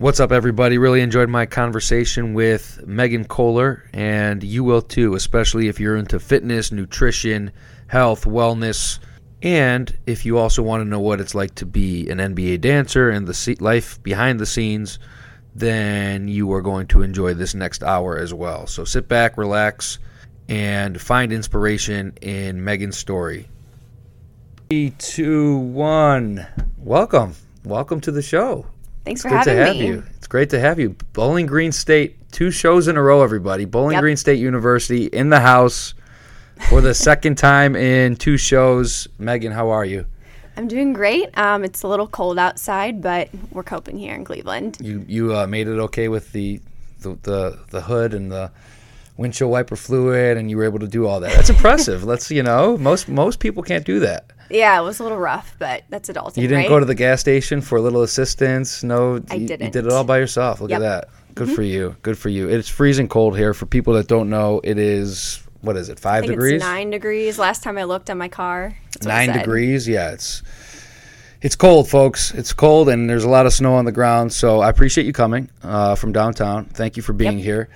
What's up, everybody? Really enjoyed my conversation with Megan Kohler, and you will too, especially if you're into fitness, nutrition, health, wellness, and if you also want to know what it's like to be an NBA dancer and the life behind the scenes, then you are going to enjoy this next hour as well. So sit back, relax, and find inspiration in Megan's story. Three, two, one. Welcome. Welcome to the show. Thanks It's for having have me. you. It's great to have you. Bowling Green State, two shows in a row, everybody. Bowling Yep. Green State University in the house for the second time in two shows. Megan, how are you? I'm doing great. Um, it's a little cold outside, but we're coping here in Cleveland. You you uh, made it okay with the, the the the hood and the windshield wiper fluid, and you were able to do all that. That's impressive. Let's you know most most people can't do that. Yeah, it was a little rough, but that's adulting, You didn't right? go to the gas station for a little assistance. No, I you, didn't. You did it all by yourself. Look Yep. Mm-hmm. at that. Good for you. Good for you. It's freezing cold here. For people that don't know, it is what is it? Five degrees. nine degrees. Last time I looked on my car, Nine degrees. Yeah, it's it's cold, folks. It's cold, and there's a lot of snow on the ground. So I appreciate you coming uh, from downtown. Thank you for being Yep. here.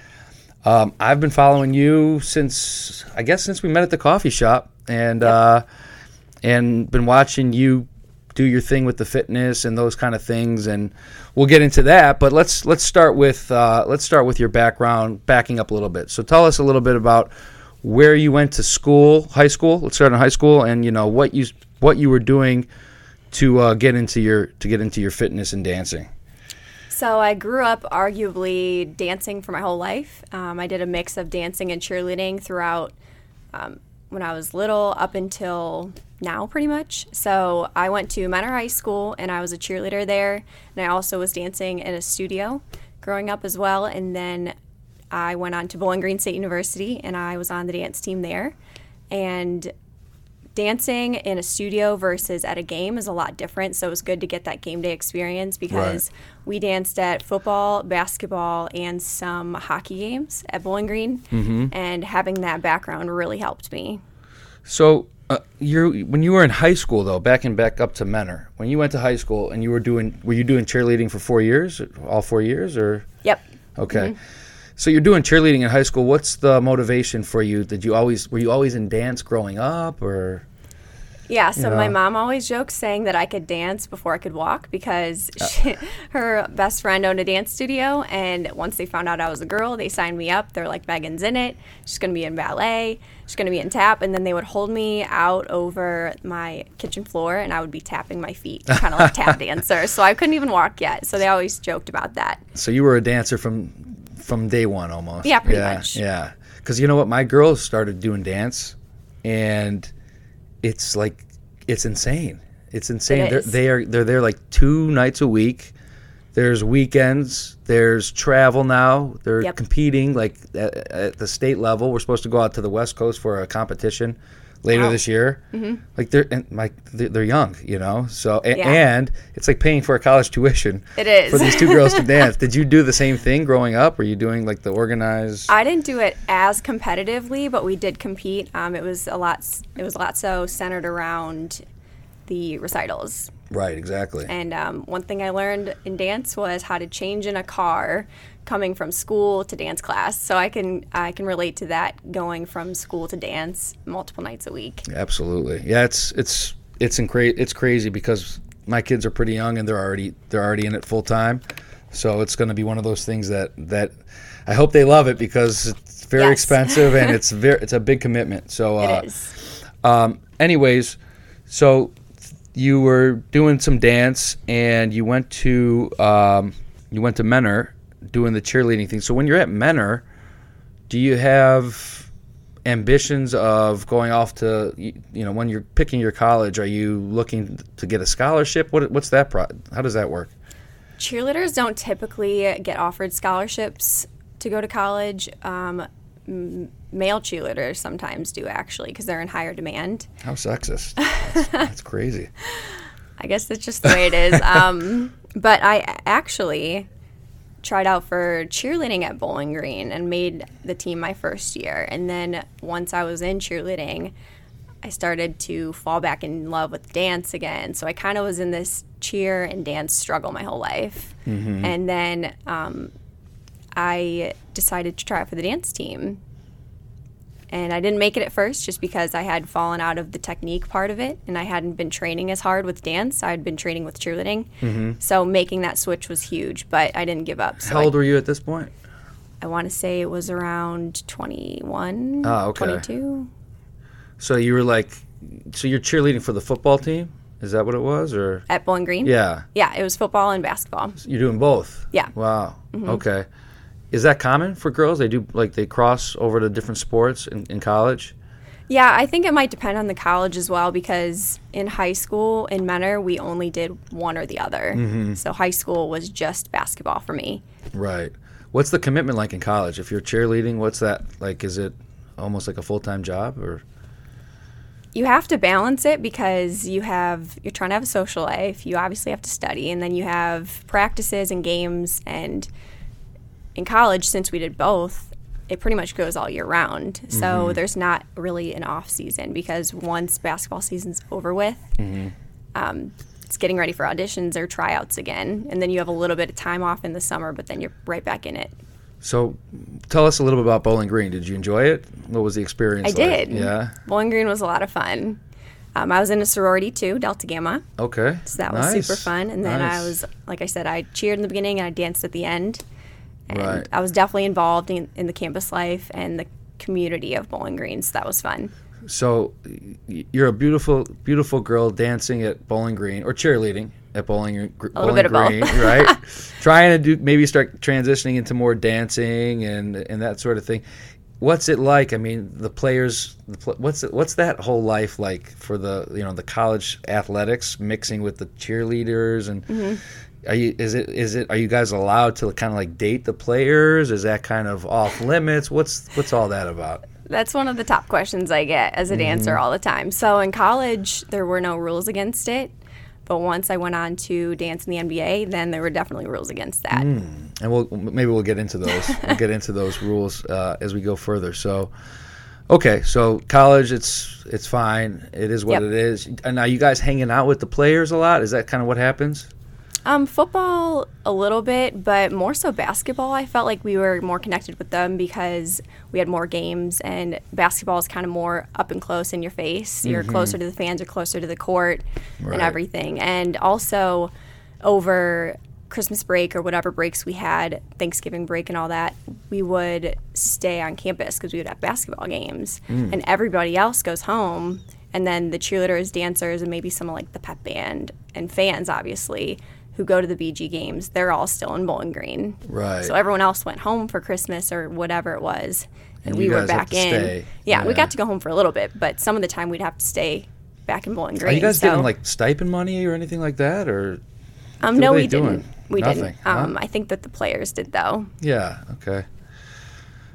Um, I've been following you since I guess since we met at the coffee shop, and uh, and been watching you do your thing with the fitness and those kind of things, and we'll get into that. But let's let's start with uh, let's start with your background, backing up a little bit. So tell us a little bit about where you went to school, high school. Let's start in high school, and you know what you what you were doing to uh, get into your to get into your fitness and dancing. So I grew up arguably dancing for my whole life. Um, I did a mix of dancing and cheerleading throughout um, when I was little up until now, pretty much. So I went to Mentor High School and I was a cheerleader there, and I also was dancing in a studio growing up as well. And then I went on to Bowling Green State University and I was on the dance team there. And dancing in a studio versus at a game is a lot different. So it was good to get that game day experience because we danced at football, basketball, and some hockey games at Bowling Green. Mm-hmm. And having that background really helped me. So uh, you when you were in high school though, backing back up to Mentor, when you went to high school and you were doing were you doing cheerleading for four years, all four years, or Yep. okay? So you're doing cheerleading in high school. What's the motivation for you? Did you always were you always in dance growing up, or Yeah, so my mom always jokes saying that I could dance before I could walk because Uh. she, her best friend owned a dance studio. And once they found out I was a girl, they signed me up. They're like, Megan's in it. She's going to be in ballet. She's going to be in tap. And then they would hold me out over my kitchen floor and I would be tapping my feet, kind of like tap dancer. So I couldn't even walk yet. So they always joked about that. so you were a dancer from from day one almost? Yeah, pretty yeah, much. Yeah, because you know what, my girls started doing dance, and it's like it's insane. It's insane. It they're, they are they're there like two nights a week. There's weekends. There's travel now. They're Yep. competing like at, at the state level. We're supposed to go out to the West Coast for a competition later Wow. this year. Mm-hmm. Like they're and like they're, young, you know. So a- Yeah. and it's like paying for a college tuition. It is. for these two girls to dance. Did you do the same thing growing up? Were you doing like the organized? I didn't do it as competitively, but we did compete. Um, it was a lot. It was a lot so centered around the recitals. Right, exactly. And um, one thing I learned in dance was how to change in a car coming from school to dance class. So I can I can relate to that going from school to dance multiple nights a week. Absolutely. Yeah, it's it's it's incra- it's crazy because my kids are pretty young and they're already they're already in it full time. So it's going to be one of those things that that I hope they love it because it's very Yes. expensive and it's very it's a big commitment. So uh, It is. Um, anyways, so you were doing some dance and you went to um, you went to Mentor doing the cheerleading thing. So when you're at Mentor, do you have ambitions of going off to you, know when you're picking your college? Are you looking to get a scholarship? What what's that? Pro- how does that work? Cheerleaders don't typically get offered scholarships to go to college. Um, male cheerleaders sometimes do actually because they're in higher demand. How sexist? That's, that's crazy. I guess that's just the way it is. Um, but I actually tried out for cheerleading at Bowling Green and made the team my first year. And then once I was in cheerleading, I started to fall back in love with dance again. So I kind of was in this cheer and dance struggle my whole life. And then um, I decided to try out for the dance team. And I didn't make it at first just because I had fallen out of the technique part of it and I hadn't been training as hard with dance. I had been training with cheerleading. Mm-hmm. So making that switch was huge, but I didn't give up. So How I, old were you at this point? I want to say it was around 21, Oh, okay. 22. So you were like, so you're cheerleading for the football team? Is that what it was, or At Bowling Green? yeah, Yeah, it was football and basketball. you're doing both? Yeah. Wow. Mm-hmm. Okay. Is that common for girls? They do like they cross over to different sports in, in college. Yeah, I think it might depend on the college as well because in high school in Mentor, we only did one or the other. Mm-hmm. So high school was just basketball for me. Right. What's the commitment like in college? If you're cheerleading, what's that like? Is it almost like a full time job or? You have to balance it because you have you're trying to have a social life. You obviously have to study, and then you have practices and games. And in college, since we did both, it pretty much goes all year round. So there's not really an off season because once basketball season's over with, um, it's getting ready for auditions or tryouts again, and then you have a little bit of time off in the summer, but then you're right back in it. So, tell us a little bit about Bowling Green. Did you enjoy it? What was the experience? I like? did. Yeah. Bowling Green was a lot of fun. Um, I was in a sorority too, Delta Gamma. Okay. So that was super fun. And then I was, like I said, I cheered in the beginning and I danced at the end. And Right. I was definitely involved in, in the campus life and the community of Bowling Green. So that was fun. So, you're a beautiful, beautiful girl dancing at Bowling Green or cheerleading at Bowling, little Bowling bit of both. Green, right? Trying to do maybe start transitioning into more dancing and and that sort of thing. What's it like? I mean, the players. The pl- what's it, what's that whole life like for the you know the college athletics mixing with the cheerleaders and. Mm-hmm. Are you is it is it are you guys allowed to kind of like date the players? Is that kind of off limits? What's what's all that about? That's one of the top questions I get as a dancer all the time. So in college, there were no rules against it. But once I went on to dance in the NBA, then there were definitely rules against that. and we'll maybe we'll get into those. we'll get into those rules uh, as we go further. So, okay, so college, it's it's fine. It is what Yep. it is. And now you guys hanging out with the players a lot. Is that kind of what happens? Um, football a little bit, but more so basketball. I felt like we were more connected with them because we had more games, and basketball is kind of more up and close in your face. You're closer to the fans, you're closer to the court, Right. and everything. And also, over Christmas break or whatever breaks we had, Thanksgiving break and all that, we would stay on campus because we would have basketball games, and everybody else goes home. And then the cheerleaders, dancers, and maybe some of like the pep band and fans, obviously, who go to the BG games, they're all still in Bowling Green. Right. So everyone else went home for Christmas or whatever it was, and, And we were back in. stay. Yeah, we got to go home for a little bit, but some of the time we'd have to stay back in Bowling Green. Are you guys so, getting like stipend money or anything like that? Or Um, no, we doing? didn't. We Nothing, didn't. huh? Um, I think that the players did though. yeah, okay.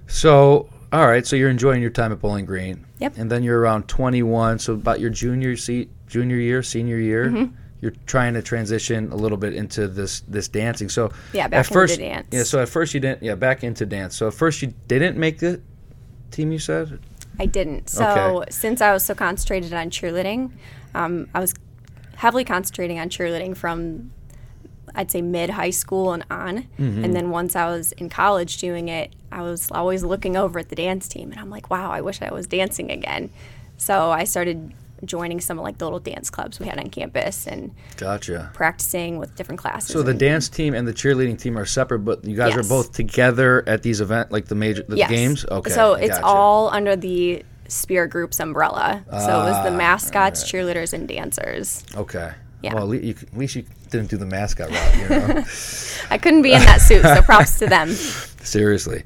So all right, so you're enjoying your time at Bowling Green. Yep. And then you're around 21, so about your junior se- junior year, senior year. Mm-hmm. You're trying to transition a little bit into this this dancing. So Yeah, back at first, into dance. yeah. So at first you didn't, yeah, back into dance. So at first you didn't make the team. You said, I didn't. So Okay. since I was so concentrated on cheerleading, um, I was heavily concentrating on cheerleading from I'd say mid high school and on. Mm-hmm. And then once I was in college doing it, I was always looking over at the dance team and I'm like, wow, I wish I was dancing again. So I started joining some of like the little dance clubs we had on campus and gotcha. practicing with different classes. So the dance team and the cheerleading team are separate, but you guys Yes. are both together at these event, like the major the Yes. games. Okay. So it's gotcha. all under the Spear Group's umbrella. so it was the Ah, mascots, cheerleaders, and dancers. okay. Yeah. Well, at least you, at least you didn't do the mascot route. You know? I couldn't be in that suit, so props to them. Seriously.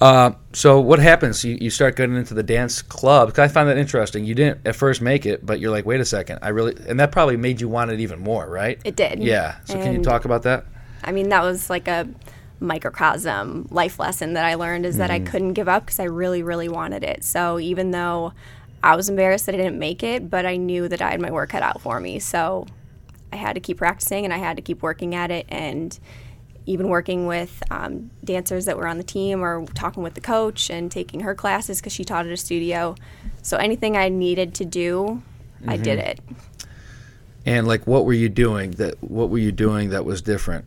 Uh, so what happens? You, you start getting into the dance club. I find that interesting. You didn't at first make it, but you're like, wait a second, I really, and that probably made you want it even more, right? It did. Yeah. So can you talk about that? I mean, that was like a microcosm life lesson that I learned is that I couldn't give up because I really, really wanted it. So even though I was embarrassed that I didn't make it, but I knew that I had my work cut out for me. So I had to keep practicing and I had to keep working at it. And even working with um, dancers that were on the team or talking with the coach and taking her classes because she taught at a studio. So anything I needed to do, I did Mm-hmm. it. And like, what were you doing that? What were you doing that was different?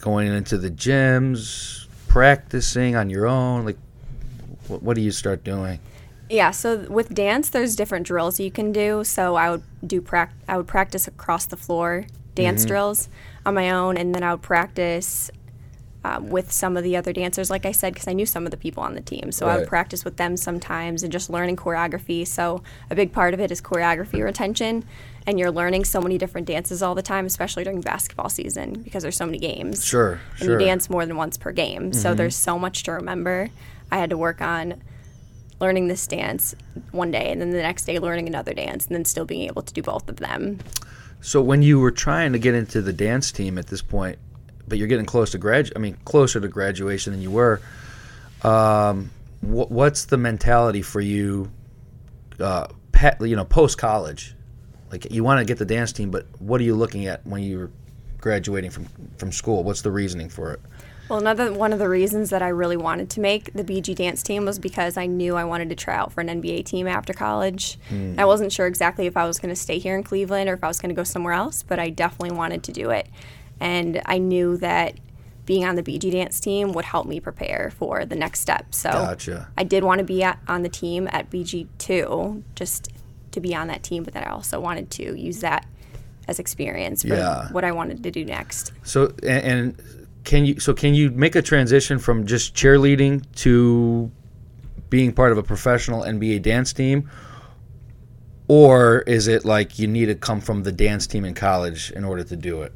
Going into the gyms, practicing on your own. Like, what, what do you start doing? Yeah, so with dance, there's different drills you can do. So I would do prac- I would practice across the floor dance drills on my own, and then I would practice um, with some of the other dancers, like I said, because I knew some of the people on the team. So I would practice with them sometimes and just learning choreography. So a big part of it is choreography retention, and you're learning so many different dances all the time, especially during basketball season because there's so many games. Sure, And sure. Mm-hmm. you dance more than once per game. So there's so much to remember. I had to work on learning this dance one day and then the next day learning another dance and then still being able to do both of them. So when you were trying to get into the dance team at this point, but you're getting close to grad, I mean, closer to graduation than you were. Um, wh- what's the mentality for you? Uh, you know, post college, like you want to get the dance team, but what are you looking at when you're graduating from from school? What's the reasoning for it? Well, another one of the reasons that I really wanted to make the BG dance team was because I knew I wanted to try out for an NBA team after college. Hmm. I wasn't sure exactly if I was going to stay here in Cleveland or if I was going to go somewhere else, but I definitely wanted to do it. And I knew that being on the BG dance team would help me prepare for the next step. So Gotcha. I did want to be at, on the team at BG2 just to be on that team, but then I also wanted to use that as experience for Yeah. what I wanted to do next. So and, and can you so can you make a transition from just cheerleading to being part of a professional NBA dance team? Or is it like you need to come from the dance team in college in order to do it?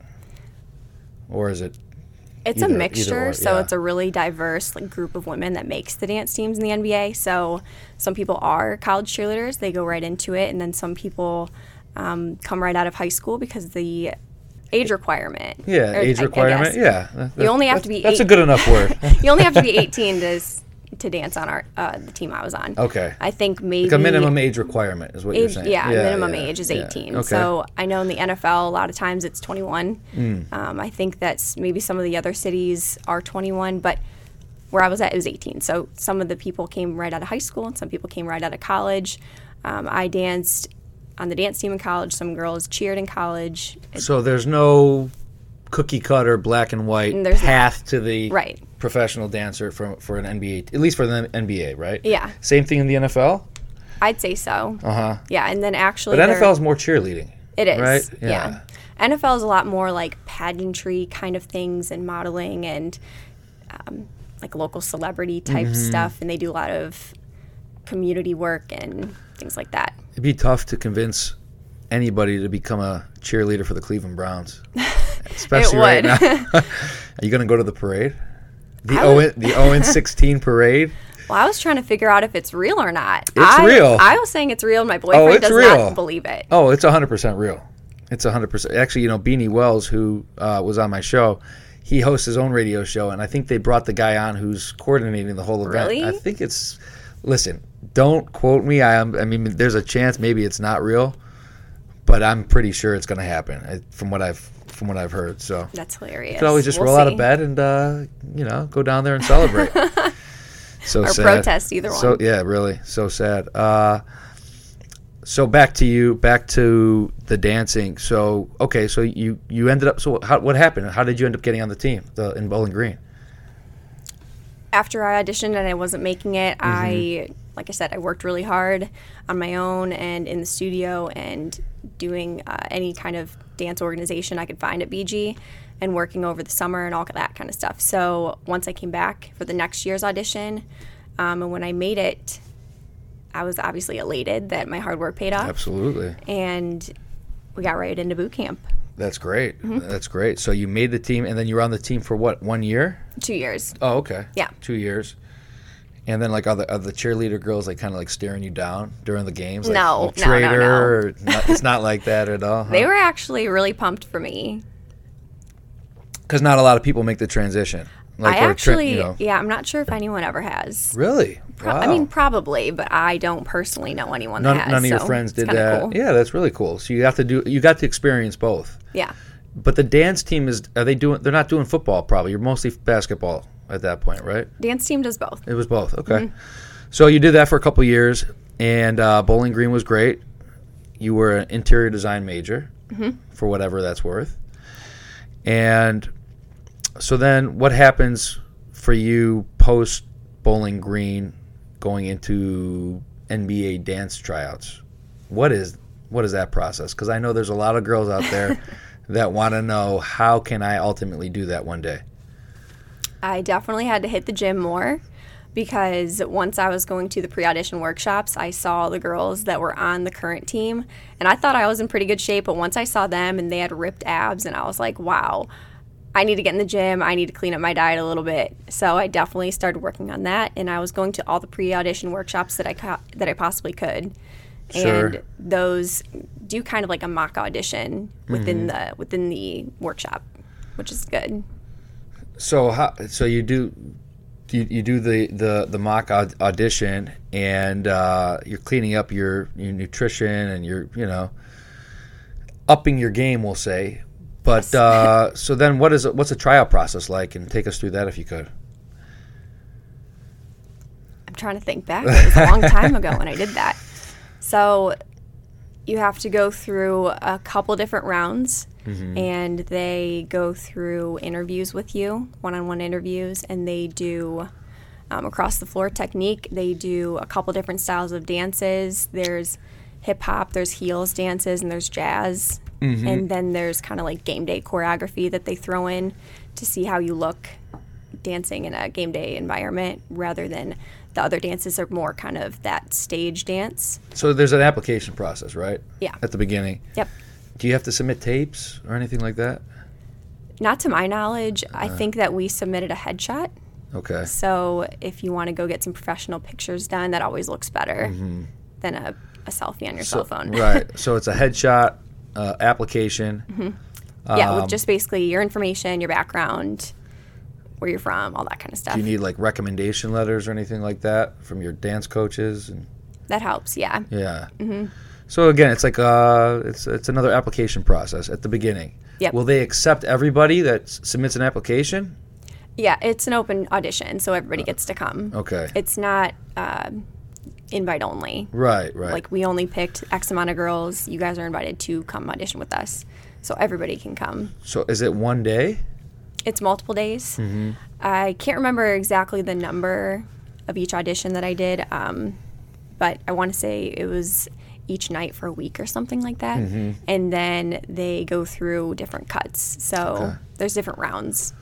Or is it It's Either- a mixture, or, so yeah. it's a really diverse like, group of women that makes the dance teams in the NBA. So some people are college cheerleaders; they go right into it, and then some people um, come right out of high school because the age requirement. yeah, Or, age I- I requirement? guess. yeah. that- You only have to be That's a good enough word. You only have to be 18 to to dance on our uh, the team I was on. Okay. I think maybe like a minimum age requirement is what you're age, saying. yeah, minimum yeah, age is yeah. 18. Okay. So I know in the NFL, a lot of times it's 21. Mm. Um, I think that's maybe some of the other cities are 21, but where I was at, it was 18. So some of the people came right out of high school, and some people came right out of college. Um, I danced on the dance team in college. Some girls cheered in college. So there's no cookie cutter black and white not. path to the Right. professional dancer for for an NBA, at least for the NBA, right? Yeah. Same thing in the NFL. I'd say so. Uh huh. Yeah, and then actually, But NFL is more cheerleading. It is. Right? Yeah. Yeah. NFL is a lot more like pageantry kind of things and modeling and um, like local celebrity type Mm-hmm. stuff. And they do a lot of community work and things like that. It'd be tough to convince anybody to become a cheerleader for the Cleveland Browns, especially right now. Are you going to go to the parade? The I Owen the 0-16 parade. Well, I was trying to figure out if it's real or not. It's I, real. I was saying it's real. and My boyfriend it's does real. not believe it. Oh, it's 100% real. It's 100%. Actually, you know, Beanie Wells, who uh, was on my show, he hosts his own radio show, and I think they brought the guy on who's coordinating the whole event. Really? I think it's. Listen, don't quote me. I am. I mean, there's a chance maybe it's not real, but I'm pretty sure it's going to happen from what I've from what I've heard. So That's hilarious. you could always just We'll roll out of bed and uh, you know go down there and celebrate. so Or sad. protest, either So one. yeah, really, so sad. Uh, so back to you, back to the dancing. So okay, so you you ended up. So how, what happened? How did you end up getting on the team the, in Bowling Green? After I auditioned and I wasn't making it, Mm-hmm. I, like I said, I worked really hard on my own and in the studio and doing uh, any kind of dance organization I could find at BG and working over the summer and all that kind of stuff. So once I came back for the next year's audition, um, and when I made it, I was obviously elated that my hard work paid off. Absolutely, And we got right into boot camp. That's great. Mm-hmm. That's great. So you made the team, and then you were on the team for what? One year? Two years. Oh, okay. Yeah. two years. And then, like, are the, are the cheerleader girls like kind of like staring you down during the games? Like, No, you no, no, traitor, no. or not- it's not like that at all. They were actually really pumped for me. because not a lot of people make the transition. Like, I actually, you know. yeah, I'm not sure if anyone ever has. really. Pro- wow. I mean, probably, but I don't personally know anyone none, that has. none of your so friends did that. Cool. Yeah, that's really cool. So you got to do, you got to experience both. Yeah. But the dance team is are they doing? They're not doing football. Probably you're mostly basketball at that point, right? Dance team does both. It was both. Okay. So you did that for a couple years, and uh, Bowling Green was great. You were an interior design major, for whatever that's worth. And so then, what happens for you post Bowling Green, going into NBA dance tryouts? What is what is that process? Because I know there's a lot of girls out there that want to know how can I ultimately do that one day. I definitely had to hit the gym more because once I was going to the pre audition workshops, I saw the girls that were on the current team and I thought I was in pretty good shape. But once I saw them and they had ripped abs, and I was like, wow, I need to get in the gym. I need to clean up my diet a little bit. So I definitely started working on that and I was going to all the pre audition workshops that I, co- that I possibly could. Sure. And those do kind of like a mock audition within the within the workshop, which is good. So how? So you do, you, you do the the the mock aud- audition, and uh, you're cleaning up your your nutrition, and you're you know, upping your game, we'll say. But uh, so then, what is what's a tryout process like? And take us through that if you could. I'm trying to think back. It was a long time ago when I did that. So you have to go through a couple different rounds and they go through interviews with you, one on one interviews, and they do um, across the floor technique. They do a couple different styles of dances. There's hip hop, there's heels dances, and there's jazz. Mm-hmm. And then there's kind of like game day choreography that they throw in to see how you look dancing in a game day environment rather than the other dances are more kind of that stage dance. So there's an application process, right? Yeah. At the beginning. Yep. Do you have to submit tapes or anything like that? Not to my knowledge, I uh. think that we submitted a headshot. Okay. So if you want to go get some professional pictures done, that always looks better mm-hmm. than a, a selfie on your cell phone. right. So it's a headshot uh, application. yeah, Um, with just basically your information, your background, where you're from, all that kind of stuff. Do you need like recommendation letters or anything like that from your dance coaches? And that helps, yeah. yeah. So again, it's like uh, it's it's another application process at the beginning. Yep. Will they accept everybody that s- submits an application? Yeah, it's an open audition, so everybody gets to come. Okay. It's not um, invite only. right. Right. Like we only picked X amount of girls. You guys are invited to come audition with us, so everybody can come. so is it one day? It's multiple days. I can't remember exactly the number of each audition that I did, um, but I want to say it was each night for a week or something like that. And then they go through different cuts. So there's different rounds.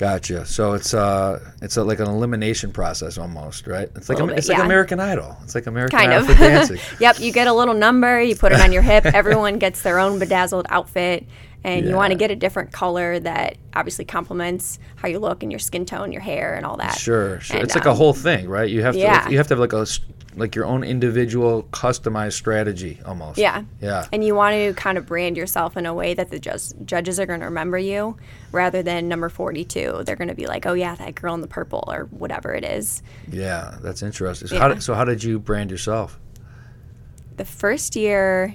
Gotcha. So it's uh it's a, like an elimination process almost, right? It's like a, bit, it's like yeah. American Idol. It's like American Kind Idol of. for dancing. yep, you get a little number, you put it on your hip. Everyone gets their own bedazzled outfit, and you want to get a different color that obviously complements how you look and your skin tone, your hair, and all that. Sure, sure. And, it's like a um, whole thing, right? You have to yeah. you have to have like a like your own individual customized strategy almost. Yeah. Yeah. And you want to kind of brand yourself in a way that the judge, judges are going to remember you rather than number 42. They're going to be like, oh, yeah, that girl in the purple or whatever it is. Yeah, that's interesting. So, Yeah. how so how did you brand yourself? The first year,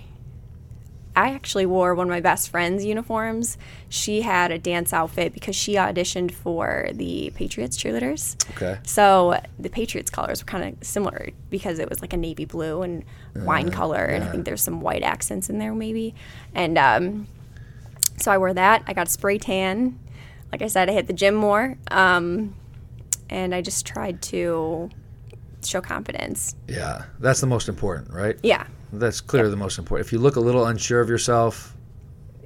I actually wore one of my best friend's uniforms. She had a dance outfit because she auditioned for the Patriots cheerleaders. Okay. So the Patriots colors were kind of similar because it was like a navy blue and wine color, and I think there's some white accents in there maybe. And um, so I wore that. I got a spray tan. Like I said, I hit the gym more, um, and I just tried to show confidence. Yeah, that's the most important, right? Yeah, That's clearly the most important. If you look a little unsure of yourself,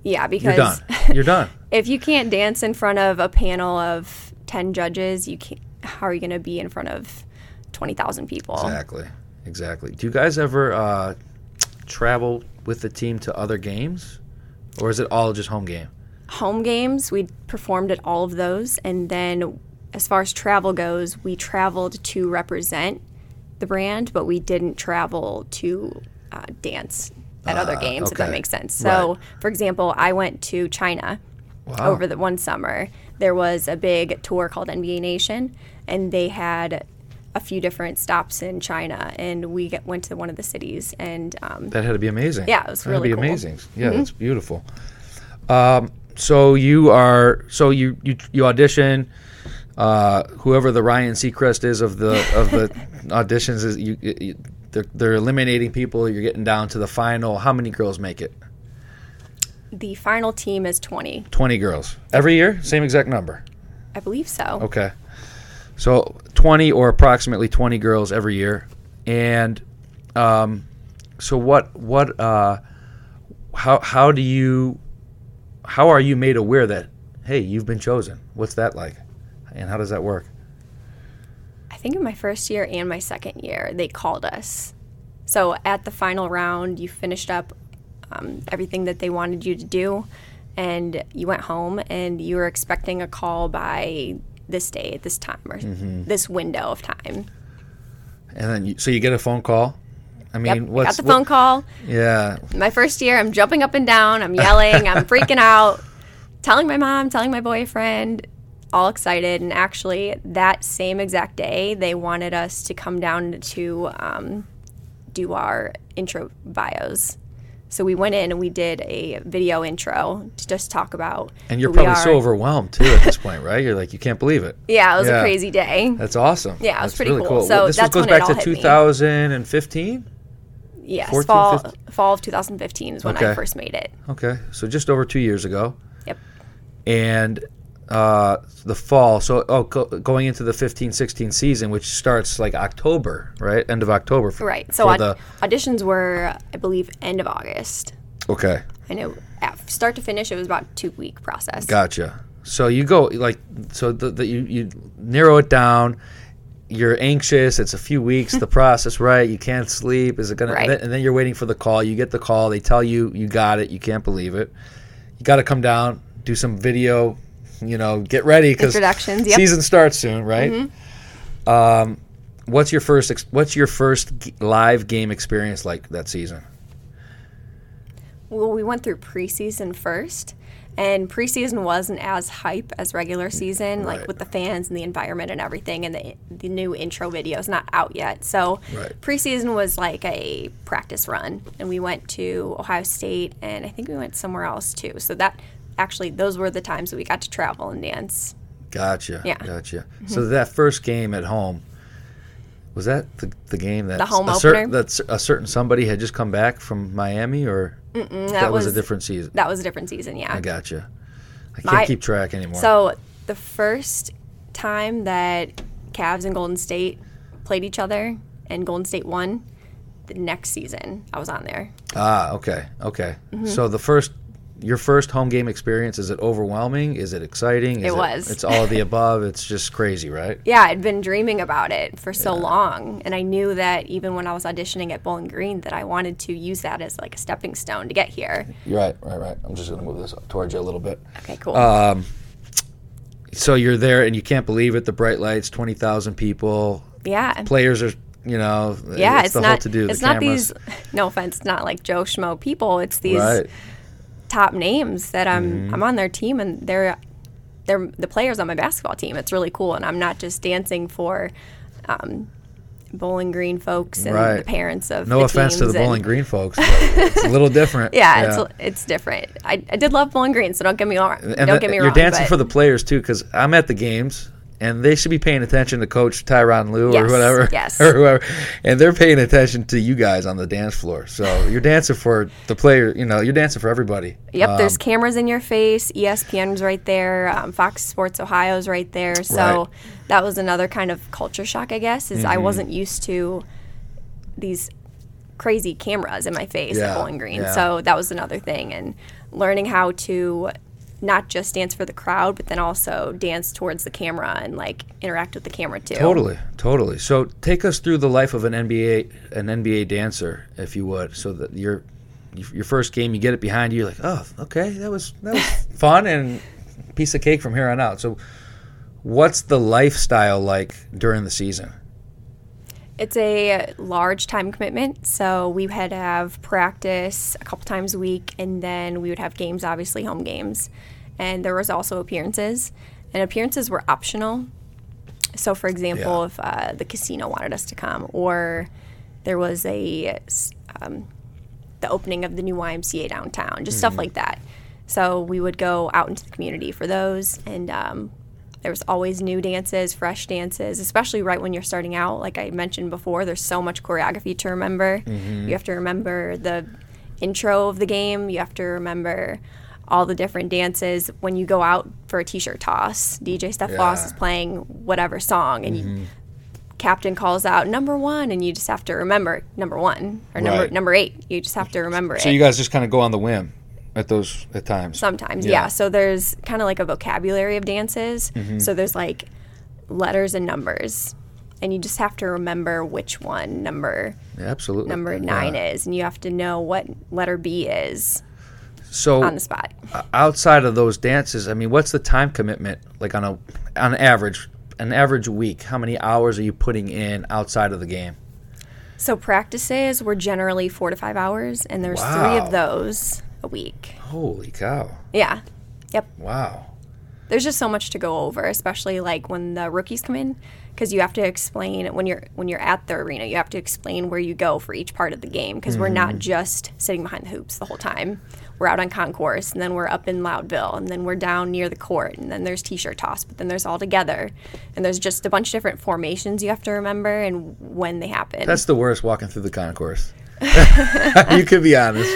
yeah. you're Because done. You're done. if you can't dance in front of a panel of ten judges, you can't. How are you going to be in front of twenty thousand people? Exactly. Exactly. Do you guys ever uh, travel with the team to other games, or is it all just home game? home games, we performed at all of those. And then, as far as travel goes, we traveled to represent the brand, but we didn't travel to uh, dance at other Ah, games, if that makes sense. So, for example, I went to China Wow. over the one summer. There was a big tour called NBA Nation, and they had a few different stops in China, and we get, went to one of the cities, and um, That had to be amazing. Yeah, it was That had to really be cool. Mm-hmm. amazing. Yeah, that's beautiful. Um, so you are so you you you audition. Uh, whoever the Ryan Seacrest is of the of the auditions is you, you they're, they're eliminating people. You're getting down to the final. How many girls make it? The final team is 20. 20 girls every year. Same exact number. I believe so. Okay. So 20 or approximately 20 girls every year. And um, so what what uh, how how do you how are you made aware that hey, you've been chosen? What's that like? And how does that work? I think in my first year and my second year, they called us. So at the final round, you finished up um, everything that they wanted you to do, and you went home, and you were expecting a call by this day at this time or Mm-hmm. this window of time. And then you, so you get a phone call. I mean, Yep, got the what- phone call. Yeah. My first year, I'm jumping up and down, I'm yelling, I'm freaking out, telling my mom, telling my boyfriend, all excited. And actually, that same exact day, they wanted us to come down to um, do our intro bios. So we went in and we did a video intro to just talk about. And you're probably so overwhelmed too at this point, right? You're like, you can't believe it. Yeah, it was Yeah. a crazy day. That's awesome. Yeah, it was That's pretty really cool. So this that's goes when it back all to 2015. Yes, 14, fall 15? fall of 2015 is when Okay. I first made it. Okay, so just over two years ago. Yep. And uh, the fall, so oh, go, going into the 15-16 season, which starts like October, right? End of October. For, Right. So aud- the auditions were, I believe, end of August. okay, I know start to finish, it was about two week process. gotcha. So you go like so the, the you you narrow it down. You're anxious. It's a few weeks. the process, right? You can't sleep. Is it gonna? Right. And then you're waiting for the call. You get the call. They tell you you got it. You can't believe it. You got to come down, do some video. You know, get ready because Introductions, yep. season starts soon, right? Mm-hmm. Um, what's your first? Ex- what's your first g- live game experience like that season? Well, we went through preseason first, and preseason wasn't as hype as regular season, like with the fans and the environment and everything, and the the new intro video is not out yet. So Right. preseason was like a practice run, and we went to Ohio State, and I think we went somewhere else too. So that actually those were the times that we got to travel and dance. Gotcha. Yeah. Mm-hmm. Gotcha. So that first game at home was that the, the game that The home a cer- opener? that c- a certain somebody had just come back from Miami, or that, was, a different season. That was a different season, yeah. I gotcha. I can't My- keep track anymore. So the first time that Cavs and Golden State played each other and Golden State won, the next season I was on there. ah, okay, okay. Mm-hmm. So the first, your first home game experience is it overwhelming? Is it exciting? Is It was. It's all of the above. It's just crazy, right? Yeah, I'd been dreaming about it for so long, and I knew that even when I was auditioning at Bowling Green, that I wanted to use that as like a stepping stone to get here. You're right, right, right. I'm just gonna move this towards you a little bit. Okay, cool. Um, so you're there and you can't believe it. The bright lights, twenty thousand people. yeah, Players are, you know, yeah. it's, It's, the whole not. to do. It's not cameras. these. No offense, it's not like Joe Schmo people. It's these right. Top names that I'm Mm-hmm. I'm on their team and they're they're the players on my basketball team. It's really cool and I'm not just dancing for um, Bowling Green folks and Right. the parents of No the offense to the Bowling Green folks, but it's a little different. Yeah, it's it's different. I, I did love Bowling Green, so don't get me wrong. and don't the- get me you're wrong. dancing but for the players too, because I'm at the games and they should be paying attention to Coach Tyronn Lue or whatever, yes. or whoever, and they're paying attention to you guys on the dance floor. So you're dancing for the player. You know, you're dancing for everybody. Yep, there's Um, cameras in your face. ESPN's right there. Um, Fox Sports Ohio's right there. So Right. that was another kind of culture shock, I guess, is I Mm-hmm. wasn't used to these crazy cameras in my face Yeah, at Bowling Green. yeah. So that was another thing, and learning how to not just dance for the crowd, but then also dance towards the camera and like interact with the camera too. Totally, totally. So take us through the life of an NBA an NBA dancer, if you would. So that your your first game, you get it behind you, you're like, oh, okay, that was that was fun and piece of cake from here on out. So, what's the lifestyle like during the season? It's a large time commitment, so we had to have practice a couple times a week, and then we would have games, obviously home games, and there was also appearances, and appearances were optional. So, for example, Yeah. if uh, the casino wanted us to come, or there was a um, the opening of the new YMCA downtown, just stuff like that. So we would go out into the community for those, and um, there was always new dances, fresh dances, especially right when you're starting out. Like I mentioned before, there's so much choreography to remember. Mm-hmm. You have to remember the intro of the game. You have to remember all the different dances when you go out for a t-shirt toss. DJ Steph Yeah. is playing whatever song, and you captain calls out number one, and you just have to remember number one or number Right. number eight. You just have to remember So it. So you guys just kind of go on the whim at those at times. Sometimes, Yeah. yeah. So there's kind of like a vocabulary of dances. Mm-hmm. So there's like letters and numbers, and you just have to remember which one number Yeah, absolutely. number Yeah. nine is, and you have to know what letter B is So on the spot. outside of those dances, I mean, what's the time commitment like on a on average an average week? How many hours are you putting in outside of the game? So practices were generally four to five hours, and there's three of those a week. Holy cow! Yeah. Yep. Wow. there's just so much to go over, especially like when the rookies come in, because you have to explain when you're when you're at the arena, you have to explain where you go for each part of the game, because we're not mm-hmm. just sitting behind the hoops the whole time. We're out on concourse, and then we're up in Loudville, and then we're down near the court, and then there's t-shirt toss, but then there's all together, and there's just a bunch of different formations you have to remember and when they happen. That's the worst walking through the concourse. you could be honest.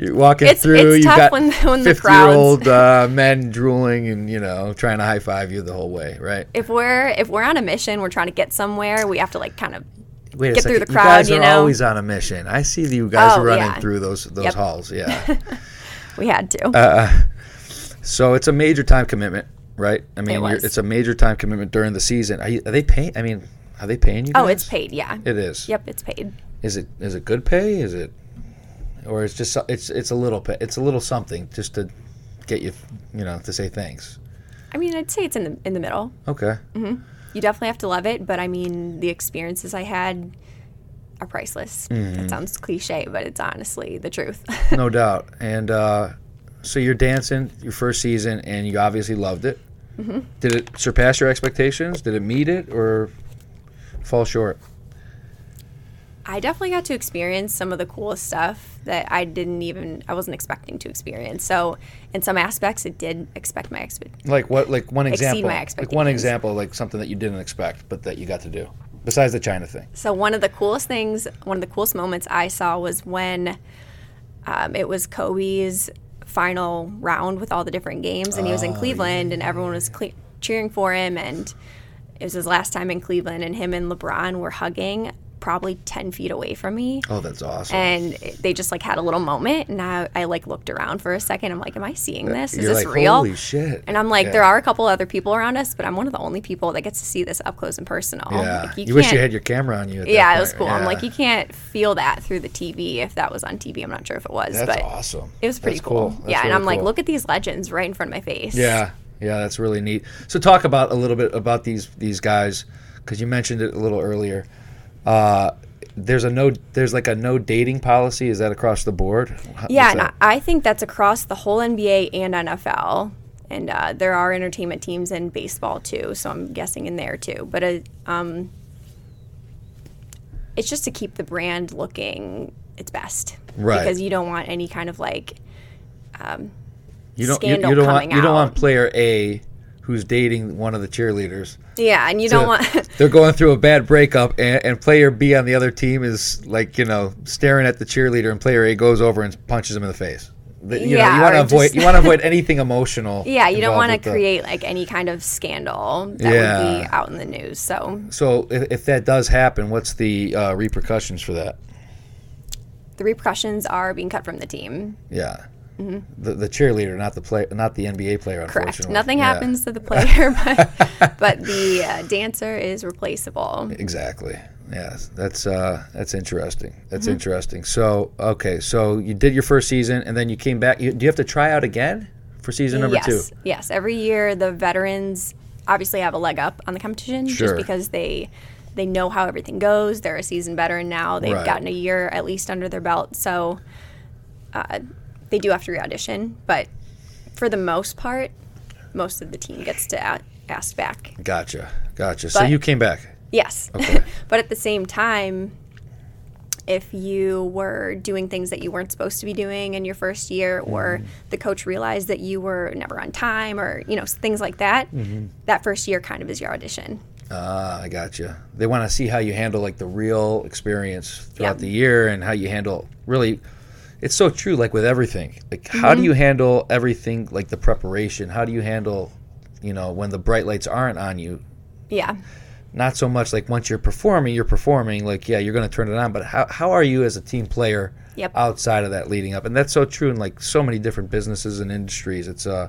You're walking It's- through. it's you tough got when- when the fifty-year-old uh, men drooling and you know trying to high five you the whole way, right? if we're if we're on a mission, we're trying to get somewhere, we have to like kind of Wait get through second. the you crowd, guys you know? always on a mission. I see you guys Oh, running yeah. through those those Yep. halls. Yeah. we had to. Uh, so it's a major time commitment, right? I mean, It you're, it's a major time commitment during the season. Are, you, are they paying? I mean, are they paying you? oh, it's paid, yeah. It is. Yep, it's paid. Is it is it good pay? Is it, or it's just it's it's a little pay, it's a little something just to get you you know to say thanks. I mean, I'd say it's in the in the middle. Okay. You definitely have to love it, but I mean, the experiences I had are priceless. Mm-hmm. That sounds cliche, but it's honestly the truth. no doubt. And uh, so you're dancing your first season, and you obviously loved it. Mm-hmm. Did it surpass your expectations? Did it meet it, or fall short? I definitely got to experience some of the coolest stuff that I didn't even I wasn't expecting to experience. So, in some aspects, it did expect my expect. Like what? Like one example. Exceed my like one example, like something that you didn't expect, but that you got to do. Besides the China thing. So one of the coolest things, one of the coolest moments I saw was when um, it was Kobe's final round with all the different games, and he was in Cleveland, and everyone was cle- cheering for him, and it was his last time in Cleveland, and him and LeBron were hugging probably 10 feet away from me Oh, that's awesome. and they just like had a little moment and I, I like looked around for a second i'm like am i seeing this is You're this like, real Holy shit! and i'm like Yeah. there are a couple other people around us but i'm one of the only people that gets to see this up close and personal Yeah. Like, you, wish you had your camera on you. At that yeah, it was cool. I'm like, you can't feel that through the TV. If that was on TV, I'm not sure if it was, That's but awesome. it was pretty That's cool. That's yeah, and I'm like, look at these legends right in front of my face. Yeah, yeah, that's really neat. So talk about a little bit about these these guys because you mentioned it a little earlier. Uh, there's a no, there's like a no dating policy. Is that across the board? How- yeah, and? I I think that's across the whole NBA and NFL. And uh, there are entertainment teams in baseball too, so I'm guessing in there too. But uh, um, it's just to keep the brand looking its best, Right. Because you don't want any kind of like you don't you, scandal you don't want coming you don't want player A who's dating one of the cheerleaders. yeah, and you don't want they're going through a bad breakup, and, and player B on the other team is like you know staring at the cheerleader, and player A goes over and punches him in the face. The- you know, Yeah, you want to avoid just- you want to avoid anything emotional. Yeah, you don't want to the- create like any kind of scandal that would be out in the news. So So if, if that does happen, what's the uh, repercussions for that? the repercussions are being cut from the team. Yeah, the the cheerleader, not the play, not the NBA player. Mm-hmm. Correct. Unfortunately, Nothing Yeah, happens to the player, but, but the uh, dancer is replaceable. Exactly. Yes, that's uh, that's interesting. That's Mm-hmm. interesting. So okay, so you did your first season, and then you came back. You, do you have to try out again for season number yes, two? yes. Every year, the veterans obviously have a leg up on the competition Sure. just because they they know how everything goes. They're a seasoned veteran now. They've Right. gotten a year at least under their belt, so uh, they do have to re-audition. But for the most part, most of the team gets to a- asked back. Gotcha, gotcha. so you came back. Yes. Okay. but at the same time, if you were doing things that you weren't supposed to be doing in your first year, or the coach realized that you were never on time, or you know things like that. That first year kind of is your audition. Ah, I got you. They want to see how you handle like the real experience throughout Yeah. the year and how you handle really. It's so true, like with everything. Like, Mm-hmm. how do you handle everything, like the preparation? How do you handle, you know, when the bright lights aren't on you? Yeah. Not so much like once you're performing, you're performing. Like, yeah, you're going to turn it on. But how how are you as a team player Yep. outside of that leading up? And that's so true in like so many different businesses and industries. It's uh,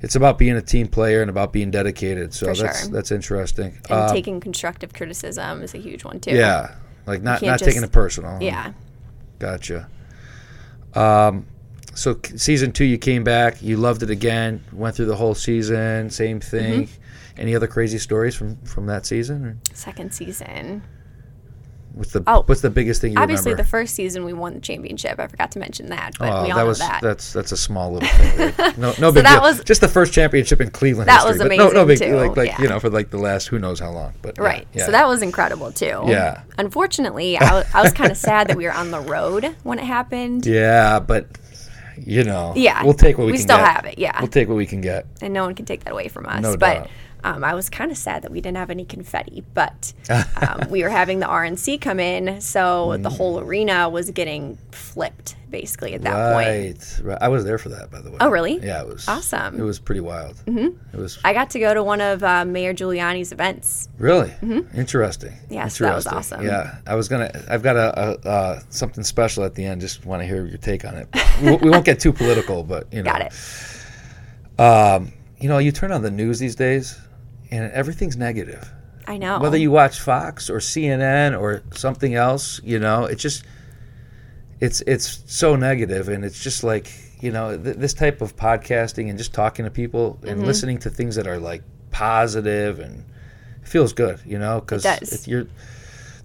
it's about being a team player and about being dedicated. So For that's sure. that's interesting. And Um, taking constructive criticism is a huge one too. Yeah, like not not just- taking it personal. Yeah. gotcha. Um, so season two, you came back, you loved it again, went through the whole season, same thing. Mm-hmm. Any other crazy stories from from that season? Or Second season. What's the Oh, what's the biggest thing you Obviously, remember? the first season we won the championship. I forgot to mention that, but oh, we all that know was that. that's that's a small little thing. No, no big that deal. was- Just the first championship in Cleveland That history. was but no, no big too. like like Yeah. you know for like the last who knows how long. But Right. yeah. So that was incredible too. Yeah. Unfortunately, I was, was kind of sad that we were on the road when it happened. yeah, but you know, Yeah, we'll take what we, we can still get. have it, yeah. we'll take what we can get. and no one can take that away from us. No but doubt. Um, I was kind of sad that we didn't have any confetti. But um, we were having the RNC come in, so the whole arena was getting flipped basically at that point. right, right. I was there for that, by the way. Oh, really? Yeah, it was Awesome. It was pretty wild. Mm-hmm. It was I got to go to one of uh, Mayor Giuliani's events. really interesting. Yes, that was awesome. Yeah, I was gonna. I've got a, a uh, something special at the end. Just want to hear your take on it. we, we won't get too political, but you know, Got it. Um, you know, you turn on the news these days, and everything's negative. I know. Whether you watch Fox or CNN or something else, you know, it's just it's it's so negative, and it's just like you know th- this type of podcasting and just talking to people and Mm-hmm. listening to things that are like positive and it feels good, you know, because does. you're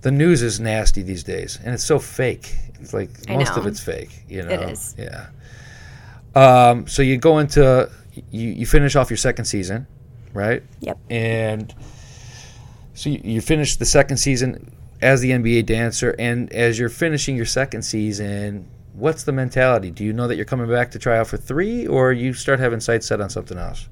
the news is nasty these days, and it's so fake. It's like most of it's fake, you know. It is. Yeah. Um, so you go into you, you finish off your second season, right? Yep. And so you, you finish the second season as the NBA dancer, and as you're finishing your second season, what's the mentality? Do you know that you're coming back to try out for three, or you start having sights set on something else?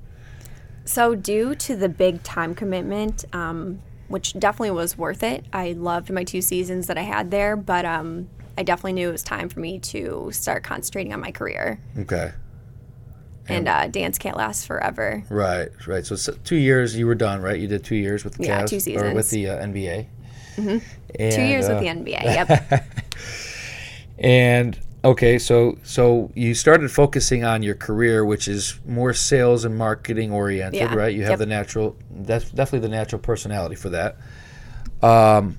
So, due to the big time commitment, um, which definitely was worth it, I loved my two seasons that I had there, but um, I definitely knew it was time for me to start concentrating on my career. Okay. And uh, dance can't last forever. Right, right. So, s two years you were done, right? You did two years with the Yeah, Cavs two or with the uh, NBA. Two years with the NBA. Yep. And okay, so so you started focusing on your career, which is more sales and marketing oriented, Yeah. right? You have Yep. the natural, that's definitely the natural personality for that. Um,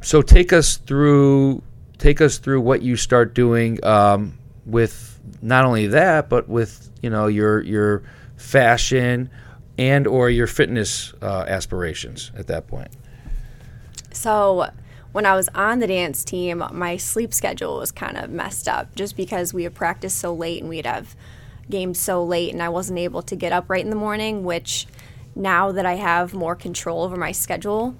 so take us through, take us through what you start doing um, with not only that, but with you know your your fashion and or your fitness uh, aspirations at that point. So when I was on the dance team, my sleep schedule was kind of messed up just because we had practiced so late and we'd have games so late, and I wasn't able to get up right in the morning. Which now that I have more control over my schedule,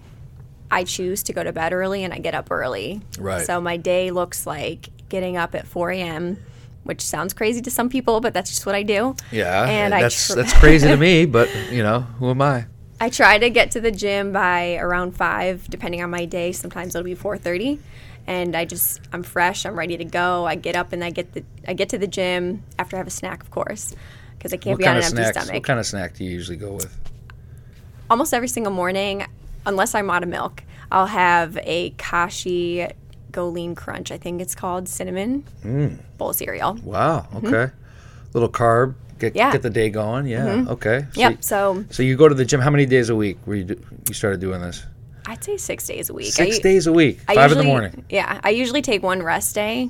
I choose to go to bed early and I get up early. Right. So my day looks like getting up at 4 a.m., which sounds crazy to some people, but that's just what I do. Yeah, And I that's tr- that's crazy to me, but you know who am I? I try to get to the gym by around five, depending on my day. Sometimes it'll be four thirty, and I just I'm fresh. I'm ready to go. I get up and I get the I get to the gym after I have a snack, of course, because I can't What be on kind an of empty snacks? stomach. What kind of snack do you usually go with? Almost every single morning, unless I'm out of milk, I'll have a Kashi Go Lean Crunch. I think it's called cinnamon mm. bowl cereal. Wow. Mm-hmm. Okay. Little carb. Get Mm-hmm. Yeah. get the day going. Yeah. Mm-hmm. Okay. So Yep. y- So So you go to the gym. How many days a week were you do, you started doing this? I'd say six days a week. Six I, days a week. I Five in the morning. Yeah, I usually take one rest day.